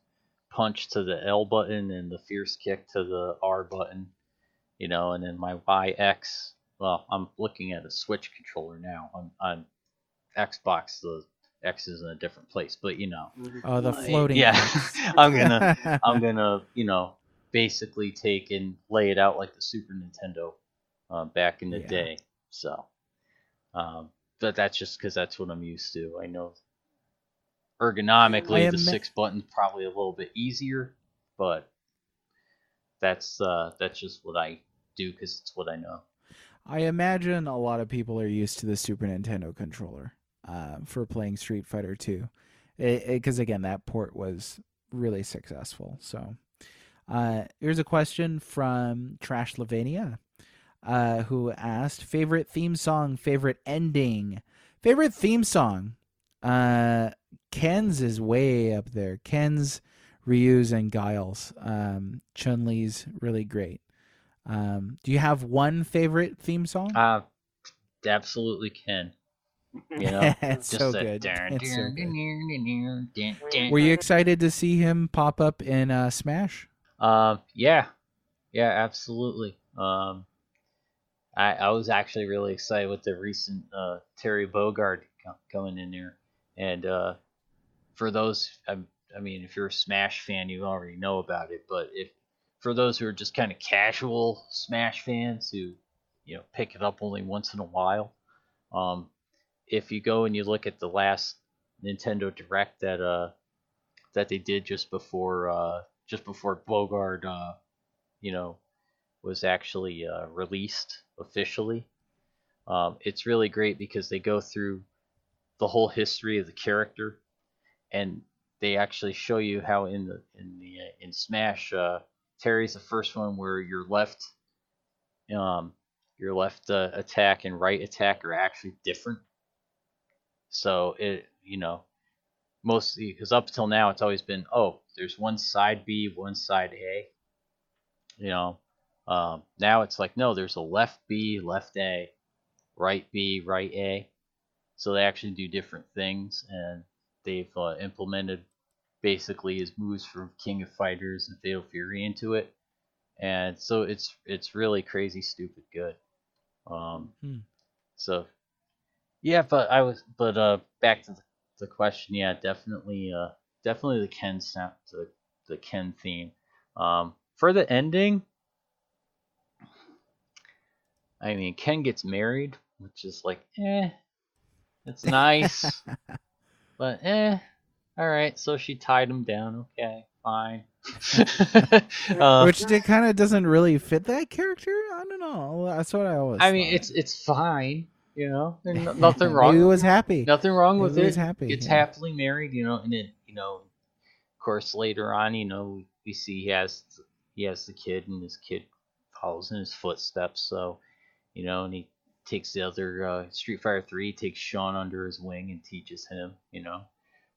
punch to the L button and the fierce kick to the R button, you know, and then my Y X. Well, I'm looking at a Switch controller now on on Xbox. The X is in a different place, but you know. Oh, the floating. Yeah, I'm gonna I'm gonna you know basically take and lay it out like the Super Nintendo uh, back in the yeah. day. So, um, but that's just because that's what I'm used to. I know ergonomically, the six buttons probably a little bit easier, but that's uh, that's just what I do because it's what I know. I imagine a lot of people are used to the Super Nintendo controller uh, for playing Street Fighter 2, because again, that port was really successful. So, uh, here's a question from Trash Lavania, uh, who asked favorite theme song, favorite ending, favorite theme song. Uh, Ken's is way up there. Ken's, Ryu's, and Guile's. Um, Chun Li's really great. Um, do you have one favorite theme song? Uh, absolutely Ken. You know, it's so good. It's so good. Were you excited to see him pop up in uh, Smash? Um, yeah, yeah, absolutely. Um, I I was actually really excited with the recent uh, Terry Bogard coming in there, and uh, for those, I, I mean, if you're a Smash fan, you already know about it. But if for those who are just kind of casual Smash fans who, you know, pick it up only once in a while, um, if you go and you look at the last Nintendo Direct that uh that they did just before uh just before Bogard uh you know was actually uh, released officially. Um, it's really great because they go through the whole history of the character and they actually show you how in the in the uh, in Smash, uh, Terry's the first one where your left, um, your left uh, attack and right attack are actually different. So it you know, mostly because up till now it's always been oh, there's one side B, one side A. You know, um, now it's like no, there's a left B, left A, right B, right A. So they actually do different things, and they've uh, implemented basically his moves from King of Fighters and Fatal Fury into it, and so it's it's really crazy, stupid good. Um, Hmm. So yeah, but I was but uh back to the, the question, yeah, definitely uh definitely the Ken sound the the Ken theme. Um, for the ending, I mean Ken gets married, which is like eh, it's nice, but eh, all right. So she tied him down. Okay, fine. Um, Which kind of doesn't really fit that character. I don't know. That's what I always. I mean, thought. it's it's fine. You know, no- nothing wrong. He was happy. Nothing wrong with he was it. happy, It's yeah. happily married. You know, and then you know, of course, later on, you know, we, see he has he has the kid, and his kid follows in his footsteps. So, you know, and he takes the other uh, Street Fighter Three, takes Sean under his wing and teaches him. You know,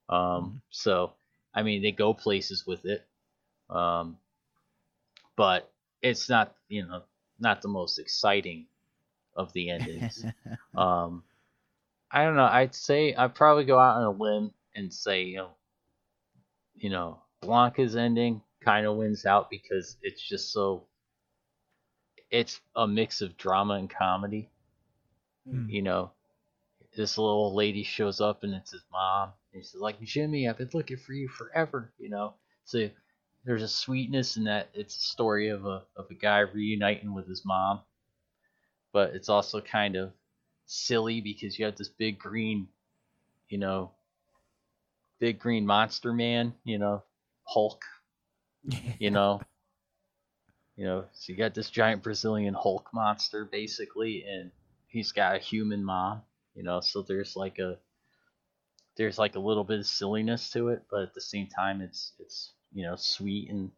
um, Mhm. so I mean, they go places with it. Um, but it's not you know not the most exciting of the endings. um, I don't know. I'd say I'd probably go out on a limb and say you know, you know, Blanka's ending kind of wins out because it's just so. It's a mix of drama and comedy. Hmm. You know, this little lady shows up and it's his mom, and she's like, "Jimmy, I've been looking for you forever." You know, so there's a sweetness in that. It's a story of a of a guy reuniting with his mom, but it's also kind of silly because you have this big green, you know, big green monster man, you know, Hulk, you know. You know, so you got this giant Brazilian Hulk monster basically, and he's got a human mom, you know, so there's like a there's like a little bit of silliness to it, but at the same time it's it's you know sweet and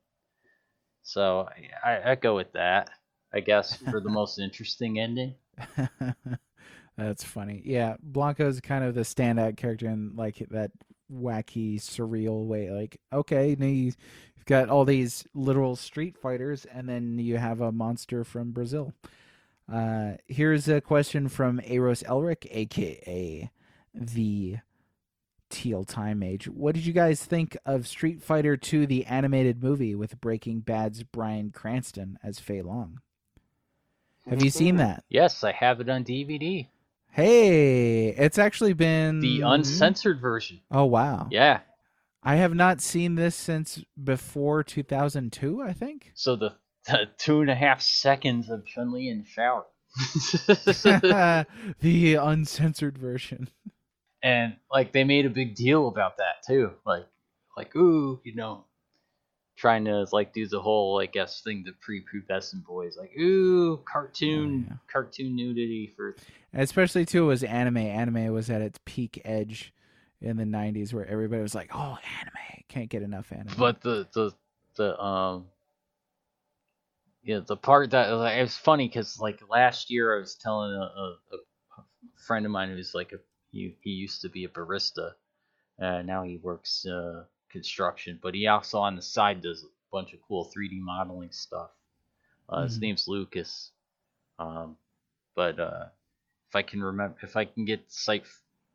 so I, I, go with that. I guess for the most interesting ending. That's funny. Yeah, Blanka's kind of the standout character in like that wacky, surreal way. Like, okay, now you- you've got all these literal street fighters, and then you have a monster from Brazil. Uh, here's a question from Eros Elric, aka the Teal Time Age. What did you guys think of Street Fighter II, the animated movie with Breaking Bad's Bryan Cranston as Fei Long? Have you seen that? Yes, I have it on DVD. Hey, it's actually been The uncensored version. Oh wow! Yeah. I have not seen this since before 2002. I think. So the, the two and a half seconds of Chun Li in shower. the uncensored version. and like they made a big deal about that too. Like like ooh, you know, trying to like do the whole I guess thing the prepubescent boys like ooh cartoon Oh, yeah. cartoon nudity for Especially too it was anime. Anime was at its peak edge in the 90s, where everybody was like, "Oh, anime! Can't get enough anime." but the the the um yeah the part that like, it was funny because like last year I was telling a, a, a friend of mine who's like a he, he used to be a barista uh, now he works uh, construction but he also on the side does a bunch of cool 3D modeling stuff uh, his Mhm. name's Lucas um but uh if I can remember if I can get site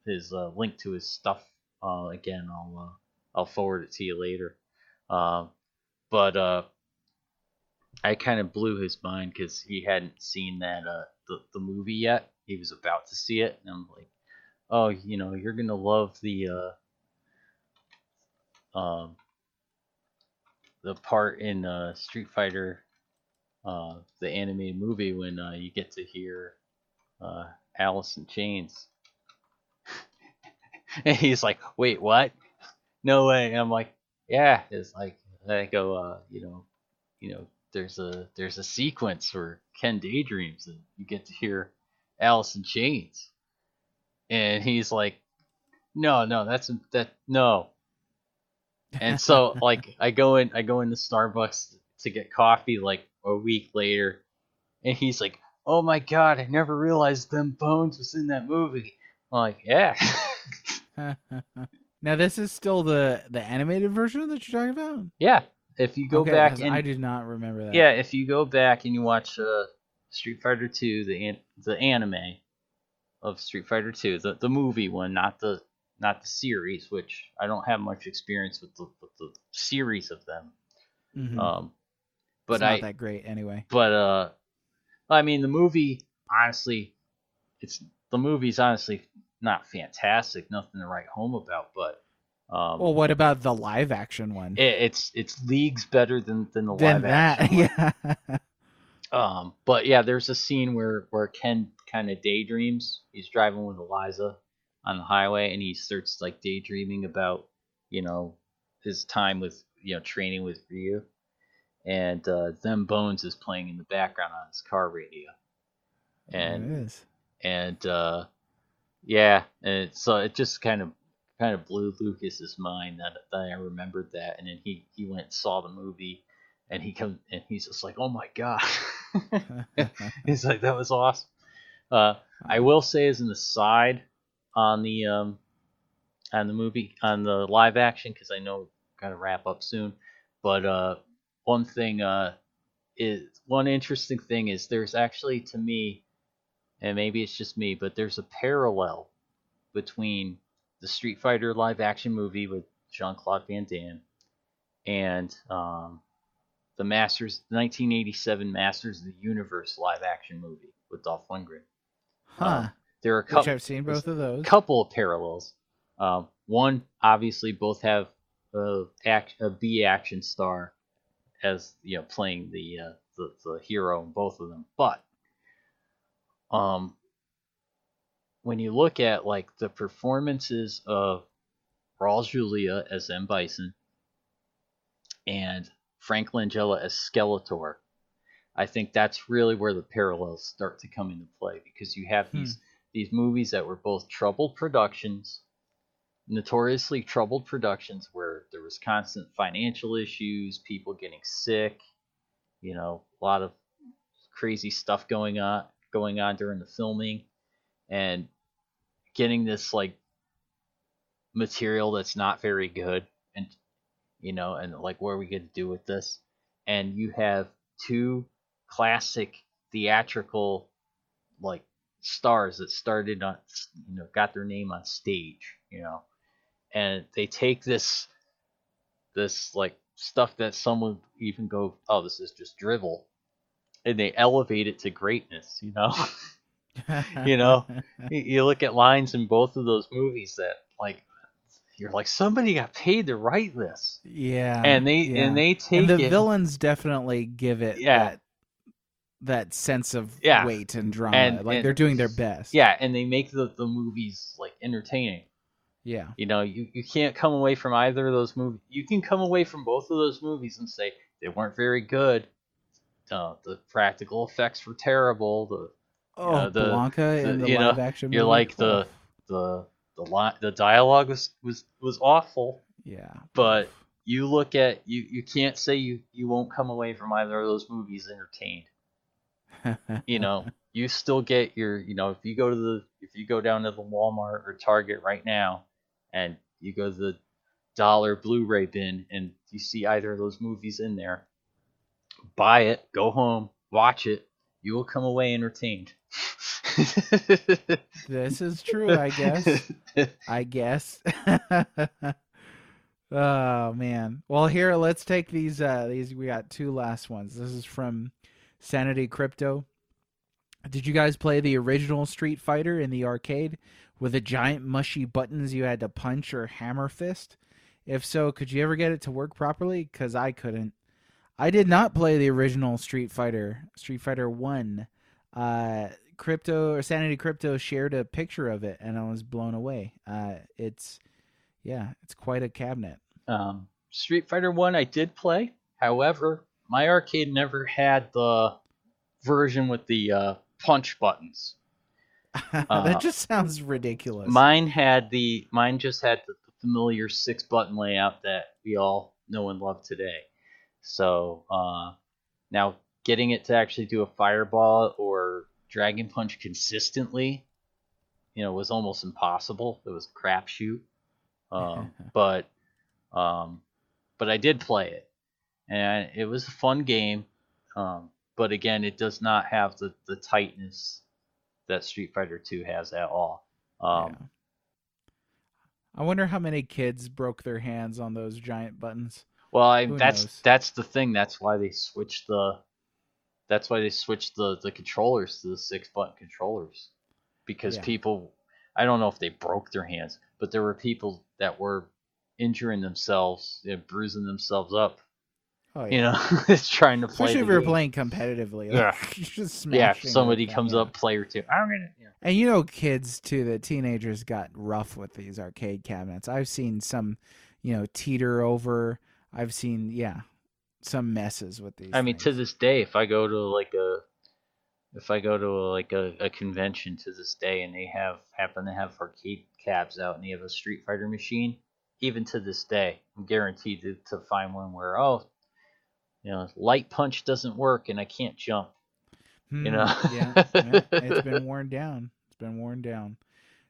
his uh, link to his stuff uh, again I'll uh, I'll forward it to you later um, but uh, I kind of blew his mind because he hadn't seen that uh, the the movie yet. He was about to see it, and I'm like, "Oh, you know, you're gonna love the uh, um, the part in uh, Street Fighter, uh, the animated movie when uh, you get to hear uh, Alice in Chains." and he's like, "Wait, what? No way!" And I'm like, yeah, it's like I go, uh, you know, you know, there's a there's a sequence where Ken daydreams and you get to hear Alice in Chains, and he's like, no, no, that's that no. And so like I go in I go into Starbucks to get coffee like a week later, and he's like, oh my god, I never realized them bones was in that movie. I'm like, yeah. now this is still the the animated version that you're talking about. Yeah, if you go Okay, back and I do not remember that. yeah, if you go back and you watch uh, Street Fighter Two, the an- the anime of Street Fighter Two, the the movie one, not the not the series, which I don't have much experience with the with the series of them. Mhm. Um, but it's not I that great anyway. but uh, I mean the movie honestly, it's the movie's honestly not fantastic, nothing to write home about, but um, Well, what about the live action one? it, it's it's leagues better than than the Then live that, action. one. yeah. Um, but yeah, there's a scene where where Ken kind of daydreams. He's driving with Eliza on the highway, and he starts like daydreaming about you know his time with you know training with Ryu, and uh, Them Bones is playing in the background on his car radio, and it is. and uh, yeah, and so it just kind of kind of blew Lucas's mind that, that I remembered that, and then he he went and saw the movie, and he comes and he's just like, oh my god, he's like that was awesome. Uh, I will say as an aside on the um on the movie on the live action because I know gotta wrap up soon, but uh one thing uh is one interesting thing is there's actually to me and maybe it's just me, but there's a parallel between the Street Fighter live action movie with Jean Claude Van Damme and um, the Masters 1987 Masters of the Universe live action movie with Dolph Lundgren. Huh. Um, there are a couple, I've seen both of those. couple of parallels. Um, one, obviously, both have a, act, a B action star as you know playing the, uh, the the hero in both of them, but um, when you look at like the performances of Raul Julia as M Bison and Frank Langella as Skeletor, I think that's really where the parallels start to come into play because you have Hmm. These movies that were both troubled productions, notoriously troubled productions where there was constant financial issues, people getting sick, you know, a lot of crazy stuff going on going on during the filming and getting this like material that's not very good and you know and like what are we going to do with this? And you have two classic theatrical like stars that started on you know got their name on stage you know and they take this this like stuff that someone even go oh this is just drivel and they elevate it to greatness you know you know you look at lines in both of those movies that like you're like somebody got paid to write this yeah. and they yeah. and they take and the it villains definitely give it Yeah. that that sense of Yeah. weight and drama. And- like and- they're doing their best. yeah and they make the, the movies like entertaining Yeah. you know you, you can't come away from either of those movies you can come away from both of those movies and say they weren't very good uh, the practical effects were terrible the Oh, Yeah, the- Blanka the- in the you know, live action. you're like the the the li- the dialogue was was was awful yeah. but you look at you you can't say you you won't come away from either of those movies entertained you know you still get your you know if you go to the if you go down to the walmart or target right now and you go to the dollar blu-ray bin and you see either of those movies in there buy it go home watch it you will come away entertained this is true, I guess. I guess. oh man. Well, here let's take these. Uh, these we got two last ones. This is from Sanity Crypto. Did you guys play the original Street Fighter in the arcade with the giant mushy buttons you had to punch or hammer fist? If so, could you ever get it to work properly? Because I couldn't. I did not play the original Street Fighter, Street Fighter One. Uh, Crypto or Sanity Crypto shared a picture of it, and I was blown away. Uh, it's, yeah, it's quite a cabinet. Um, Street Fighter One I did play. However, my arcade never had the version with the uh, punch buttons. Uh, that just sounds ridiculous. Mine had the mine just had the familiar six button layout that we all know and love today. So uh, now getting it to actually do a fireball or dragon punch consistently you know was almost impossible. It was a crapshoot. Um, but um, but I did play it, and it was a fun game. Um, but again, it does not have the the tightness that Street Fighter Two has at all. Um, Yeah. I wonder how many kids broke their hands on those giant buttons. Well, I, that's knows? that's the thing. That's why they switched the. That's why they switched the the controllers to the six button controllers, because Yeah. people, I don't know if they broke their hands, but there were people that were injuring themselves, you know, bruising themselves up. Oh You know, it's trying to play. especially if you're game. playing competitively. Yeah. Like, you're just Yeah, if somebody everything, comes yeah. up, player two. I'm gonna. Yeah. And you know, kids too, the teenagers got rough with these arcade cabinets. I've seen some, you know, teeter over. I've seen, yeah, some messes with these. I mean, to this day, if I go to like a, if I go to a, like a, a convention to this day, and they have happen to have arcade cabs out, and they have a Street Fighter machine, even to this day, I'm guaranteed to, to find one where oh, you know, light punch doesn't work, and I can't jump. Hmm, you know? yeah, yeah, it's been worn down. It's been worn down.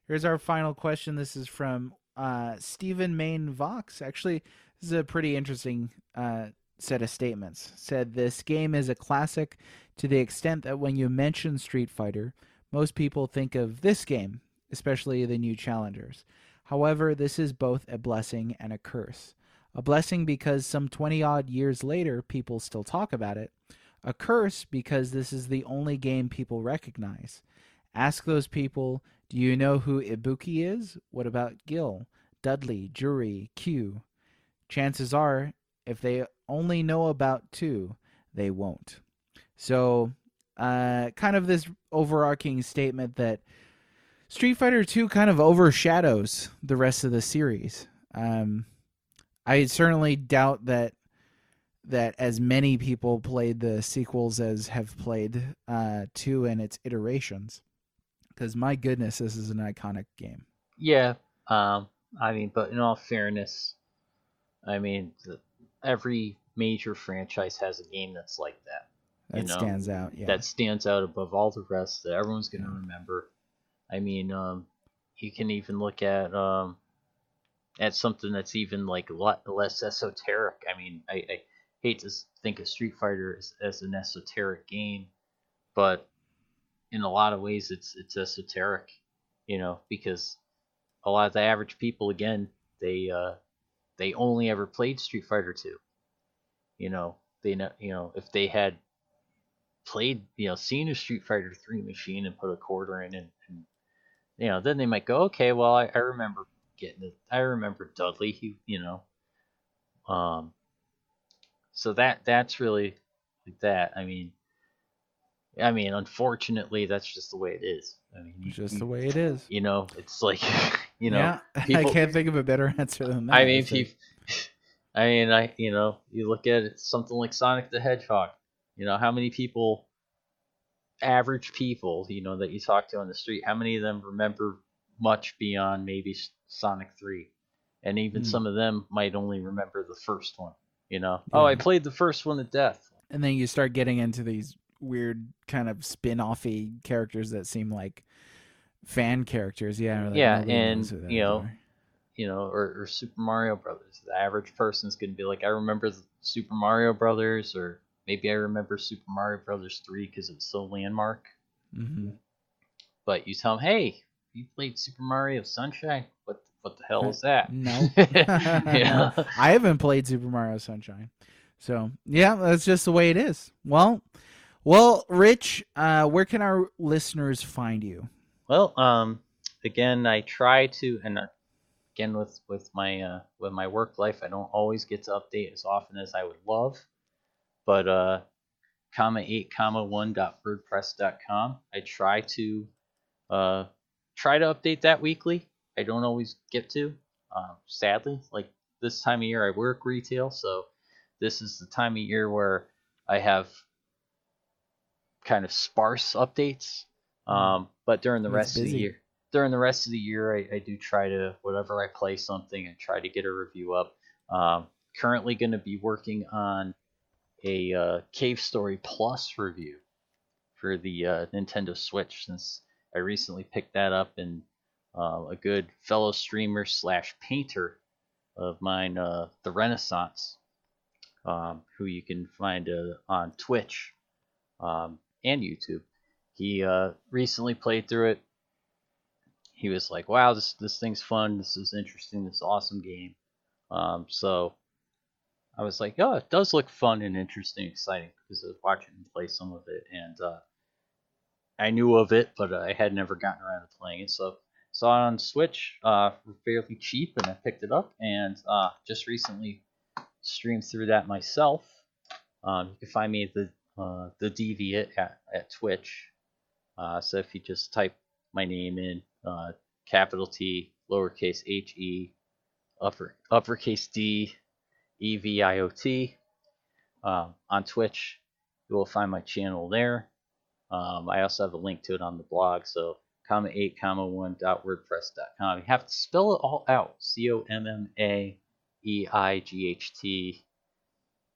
Here's our final question. This is from uh, Stephen Main Vox. Actually, this is a pretty interesting uh, set of statements. Said this game is a classic to the extent that when you mention Street Fighter, most people think of this game, especially the new challengers. However, this is both a blessing and a curse. A blessing because some 20 odd years later, people still talk about it. A curse because this is the only game people recognize. Ask those people, do you know who Ibuki is? What about Gill, Dudley, Juri, Q? Chances are, if they only know about two, they won't. So, uh, kind of this overarching statement that Street Fighter 2 kind of overshadows the rest of the series. Um, I certainly doubt that that as many people played the sequels as have played uh, 2 and its iterations. Because my goodness, this is an iconic game. Yeah, um, I mean, but in all fairness, I mean, the, every major franchise has a game that's like that. That know, stands out. Yeah. that stands out above all the rest that everyone's going to Yeah. remember. I mean, um, you can even look at um, at something that's even like less esoteric. I mean, I, I hate to think of Street Fighter as, as an esoteric game, but in a lot of ways, it's it's esoteric. You know, because a lot of the average people, again, they uh, they only ever played Street Fighter Two. You know, they you know, if they had played, you know, seen a Street Fighter Three machine and put a quarter in, and, and you know, then they might go, okay, well, I, I remember getting it. I remember Dudley. He, you know, um, so that that's really like that. I mean, I mean, unfortunately, that's just the way it is. I mean, you, just the way it is. you know, it's like, you know, yeah, I can't think of a better answer than that. I mean, you, like- I mean, I you know, you look at it, something like Sonic the Hedgehog. You know, how many people, average people, you know, that you talk to on the street, how many of them remember much beyond maybe Sonic Three, and even Hmm. some of them might only remember the first one. You know, oh, I played the first one to death. and then you start getting into these weird kind of spin-offy characters that seem like fan characters. Yeah, like Yeah, and, knows who they you know, are. you know, or, or Super Mario Brothers. The average person's gonna be like, I remember the Super Mario Brothers, or maybe I remember Super Mario Brothers three because it's so landmark. Mm-hmm. But you tell them, hey, you played Super Mario Sunshine? What what the hell is that? No. yeah. I haven't played Super Mario Sunshine. So yeah, that's just the way it is. Well, well, Rich, uh, where can our listeners find you? Well, um, again, I try to, and uh, again with with my uh, with my work life, I don't always get to update as often as I would love. But uh, comma eight comma one dot wordpress dot com. I try to uh, try to update that weekly. I don't always get to, um, sadly. Like this time of year, I work retail, so this is the time of year where I have kind of sparse updates. Um, but during the That's rest of the year, during the rest of the year, I, I do try to whenever I play something, I try to get a review up. Um, currently, going to be working on a uh, Cave Story Plus review for the uh, Nintendo Switch since I recently picked that up, and uh, a good fellow streamer slash painter of mine, uh, the Renaissance, um, who you can find uh, on Twitch um, and YouTube. He uh, recently played through it. He was like, "Wow, this this thing's fun. This is interesting. This awesome game." Um, so I was like, "Oh, it does look fun and interesting, exciting." Because I was watching him play some of it, and uh, I knew of it, but I had never gotten around to playing it. So saw it on Switch uh, fairly cheap, and I picked it up, and uh, just recently streamed through that myself. Um, you can find me at the uh, the Deviant at, at Twitch. Uh, so if you just type my name in, uh, capital T, lowercase h e, upper uppercase D, E V I O T, um, on Twitch, you will find my channel there. Um, I also have a link to it on the blog. So comma eight comma one dot wordpress.com. You have to spell it all out. C O M M A E I G H T.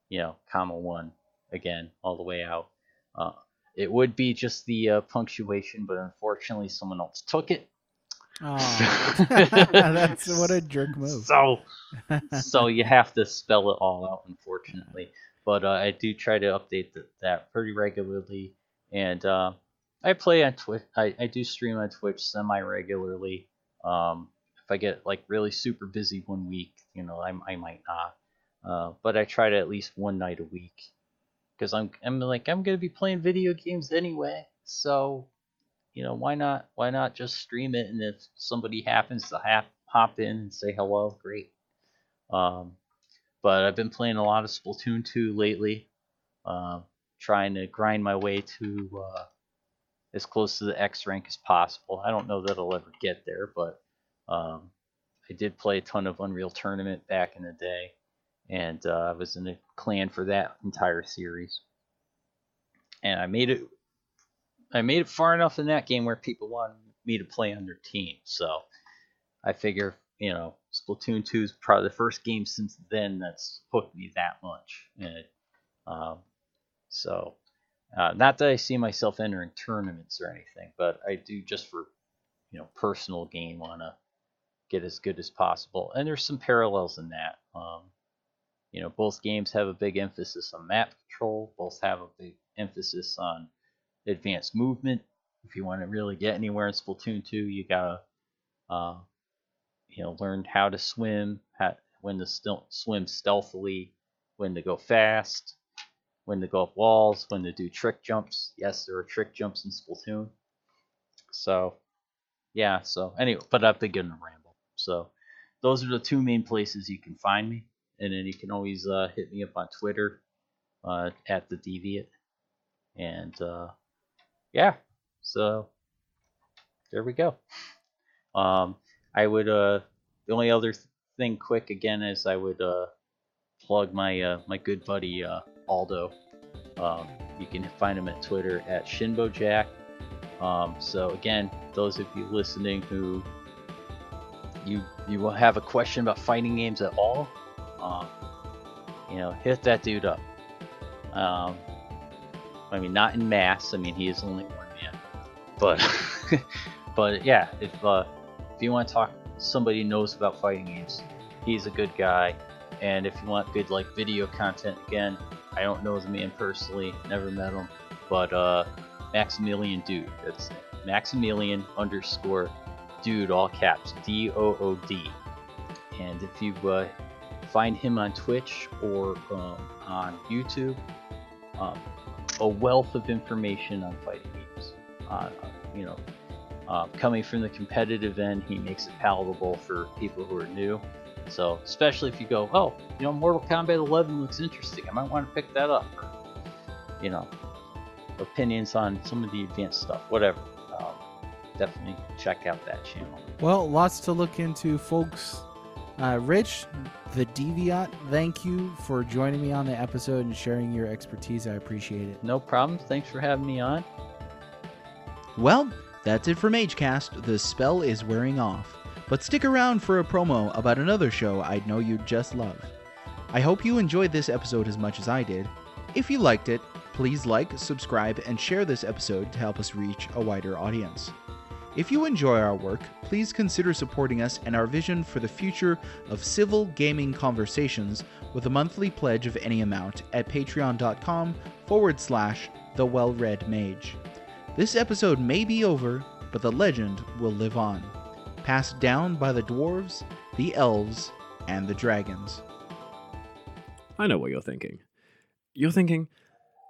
You know, comma one again, all the way out. Uh, it would be just the uh, punctuation, but unfortunately, someone else took it. Oh, that's what a jerk move. So, so you have to spell it all out, unfortunately. But uh, I do try to update th- that pretty regularly, and uh, I play on Twitch. I, I do stream on Twitch semi regularly. Um, if I get like really super busy one week, you know, I, I might not. Uh, but I try to at least one night a week because I'm I'm like I'm gonna be playing video games anyway. So, you know, why not why not just stream it? And if somebody happens to hop hop in and say hello, great. Um, but I've been playing a lot of Splatoon 2 lately, uh, trying to grind my way to uh, as close to the X rank as possible. I don't know that I'll ever get there, but um, I did play a ton of Unreal Tournament back in the day, and uh, I was in a clan for that entire series. And I made it. I made it far enough in that game where people wanted me to play on their team. So I figure, you know, Splatoon 2 is probably the first game since then that's hooked me that much. And um, so, uh, not that I see myself entering tournaments or anything, but I do just for, you know, personal gain want to get as good as possible. And there's some parallels in that. Um, you know, both games have a big emphasis on map control. Both have a big emphasis on advanced movement. If you want to really get anywhere in Splatoon 2, you gotta, uh, you know, learn how to swim, how, when to st- swim stealthily, when to go fast, when to go up walls, when to do trick jumps. Yes, there are trick jumps in Splatoon. So, yeah. So anyway, but I've been getting a ramble. So those are the two main places you can find me, and then you can always uh, hit me up on Twitter uh, at the Deviant, and uh, yeah. So there we go. Um, I would uh, the only other th- thing quick again is I would uh, plug my uh, my good buddy Aldo. Um, you can find him at Twitter at ShinboJack. Um, so again, those of you listening who you you will have a question about fighting games at all, um, you know, hit that dude up. Um, I mean, not in mass. I mean, he is only one man, but but yeah, if uh, if you want to talk somebody knows about fighting games, he's a good guy. And if you want good like video content, again, I don't know the man personally, never met him, but uh, Maximilian Dood. That's Maximilian underscore Dood, all caps, D O O D. And if you uh, find him on Twitch or um, on YouTube, um, a wealth of information on fighting games. Uh, you know, uh, coming from the competitive end, he makes it palatable for people who are new. So, especially if you go, oh, you know, Mortal Kombat 11 looks interesting, I might want to pick that up. Or, you know, opinions on some of the advanced stuff, whatever. Um, definitely check out that channel. Well, lots to look into, folks. Uh, Rich, the Deviant, thank you for joining me on the episode and sharing your expertise. I appreciate it. No problem. Thanks for having me on. Well, that's it for MageCast. The spell is wearing off. But stick around for a promo about another show I know you'd just love. I hope you enjoyed this episode as much as I did. If you liked it, please like, subscribe, and share this episode to help us reach a wider audience. If you enjoy our work, please consider supporting us and our vision for the future of civil gaming conversations with a monthly pledge of any amount at patreon.com forward slash the well read mage. This episode may be over, but the legend will live on, passed down by the dwarves, the elves, and the dragons. I know what you're thinking. You're thinking,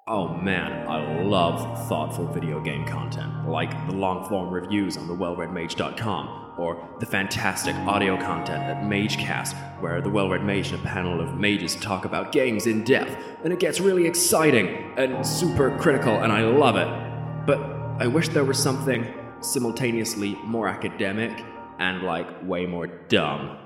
oh man, I love thoughtful video game content, like the long form reviews on the wellreadmage.com, or the fantastic audio content at MageCast, where the well read mage and a panel of mages talk about games in depth, and it gets really exciting and super critical, and I love it. But I wish there was something simultaneously more academic and like way more dumb.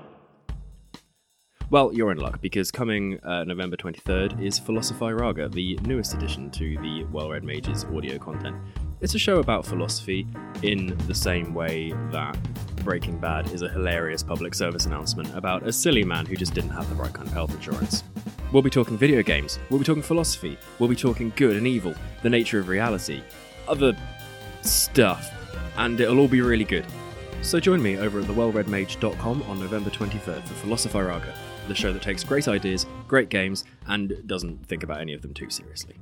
Well, you're in luck because coming uh, November 23rd is Philosophy Raga, the newest addition to the Well Read Mages audio content. It's a show about philosophy in the same way that Breaking Bad is a hilarious public service announcement about a silly man who just didn't have the right kind of health insurance. We'll be talking video games, we'll be talking philosophy, we'll be talking good and evil, the nature of reality, other stuff, and it'll all be really good. So join me over at thewellreadmage.com on November 23rd for Philosophy Raga, the show that takes great ideas, great games, and doesn't think about any of them too seriously.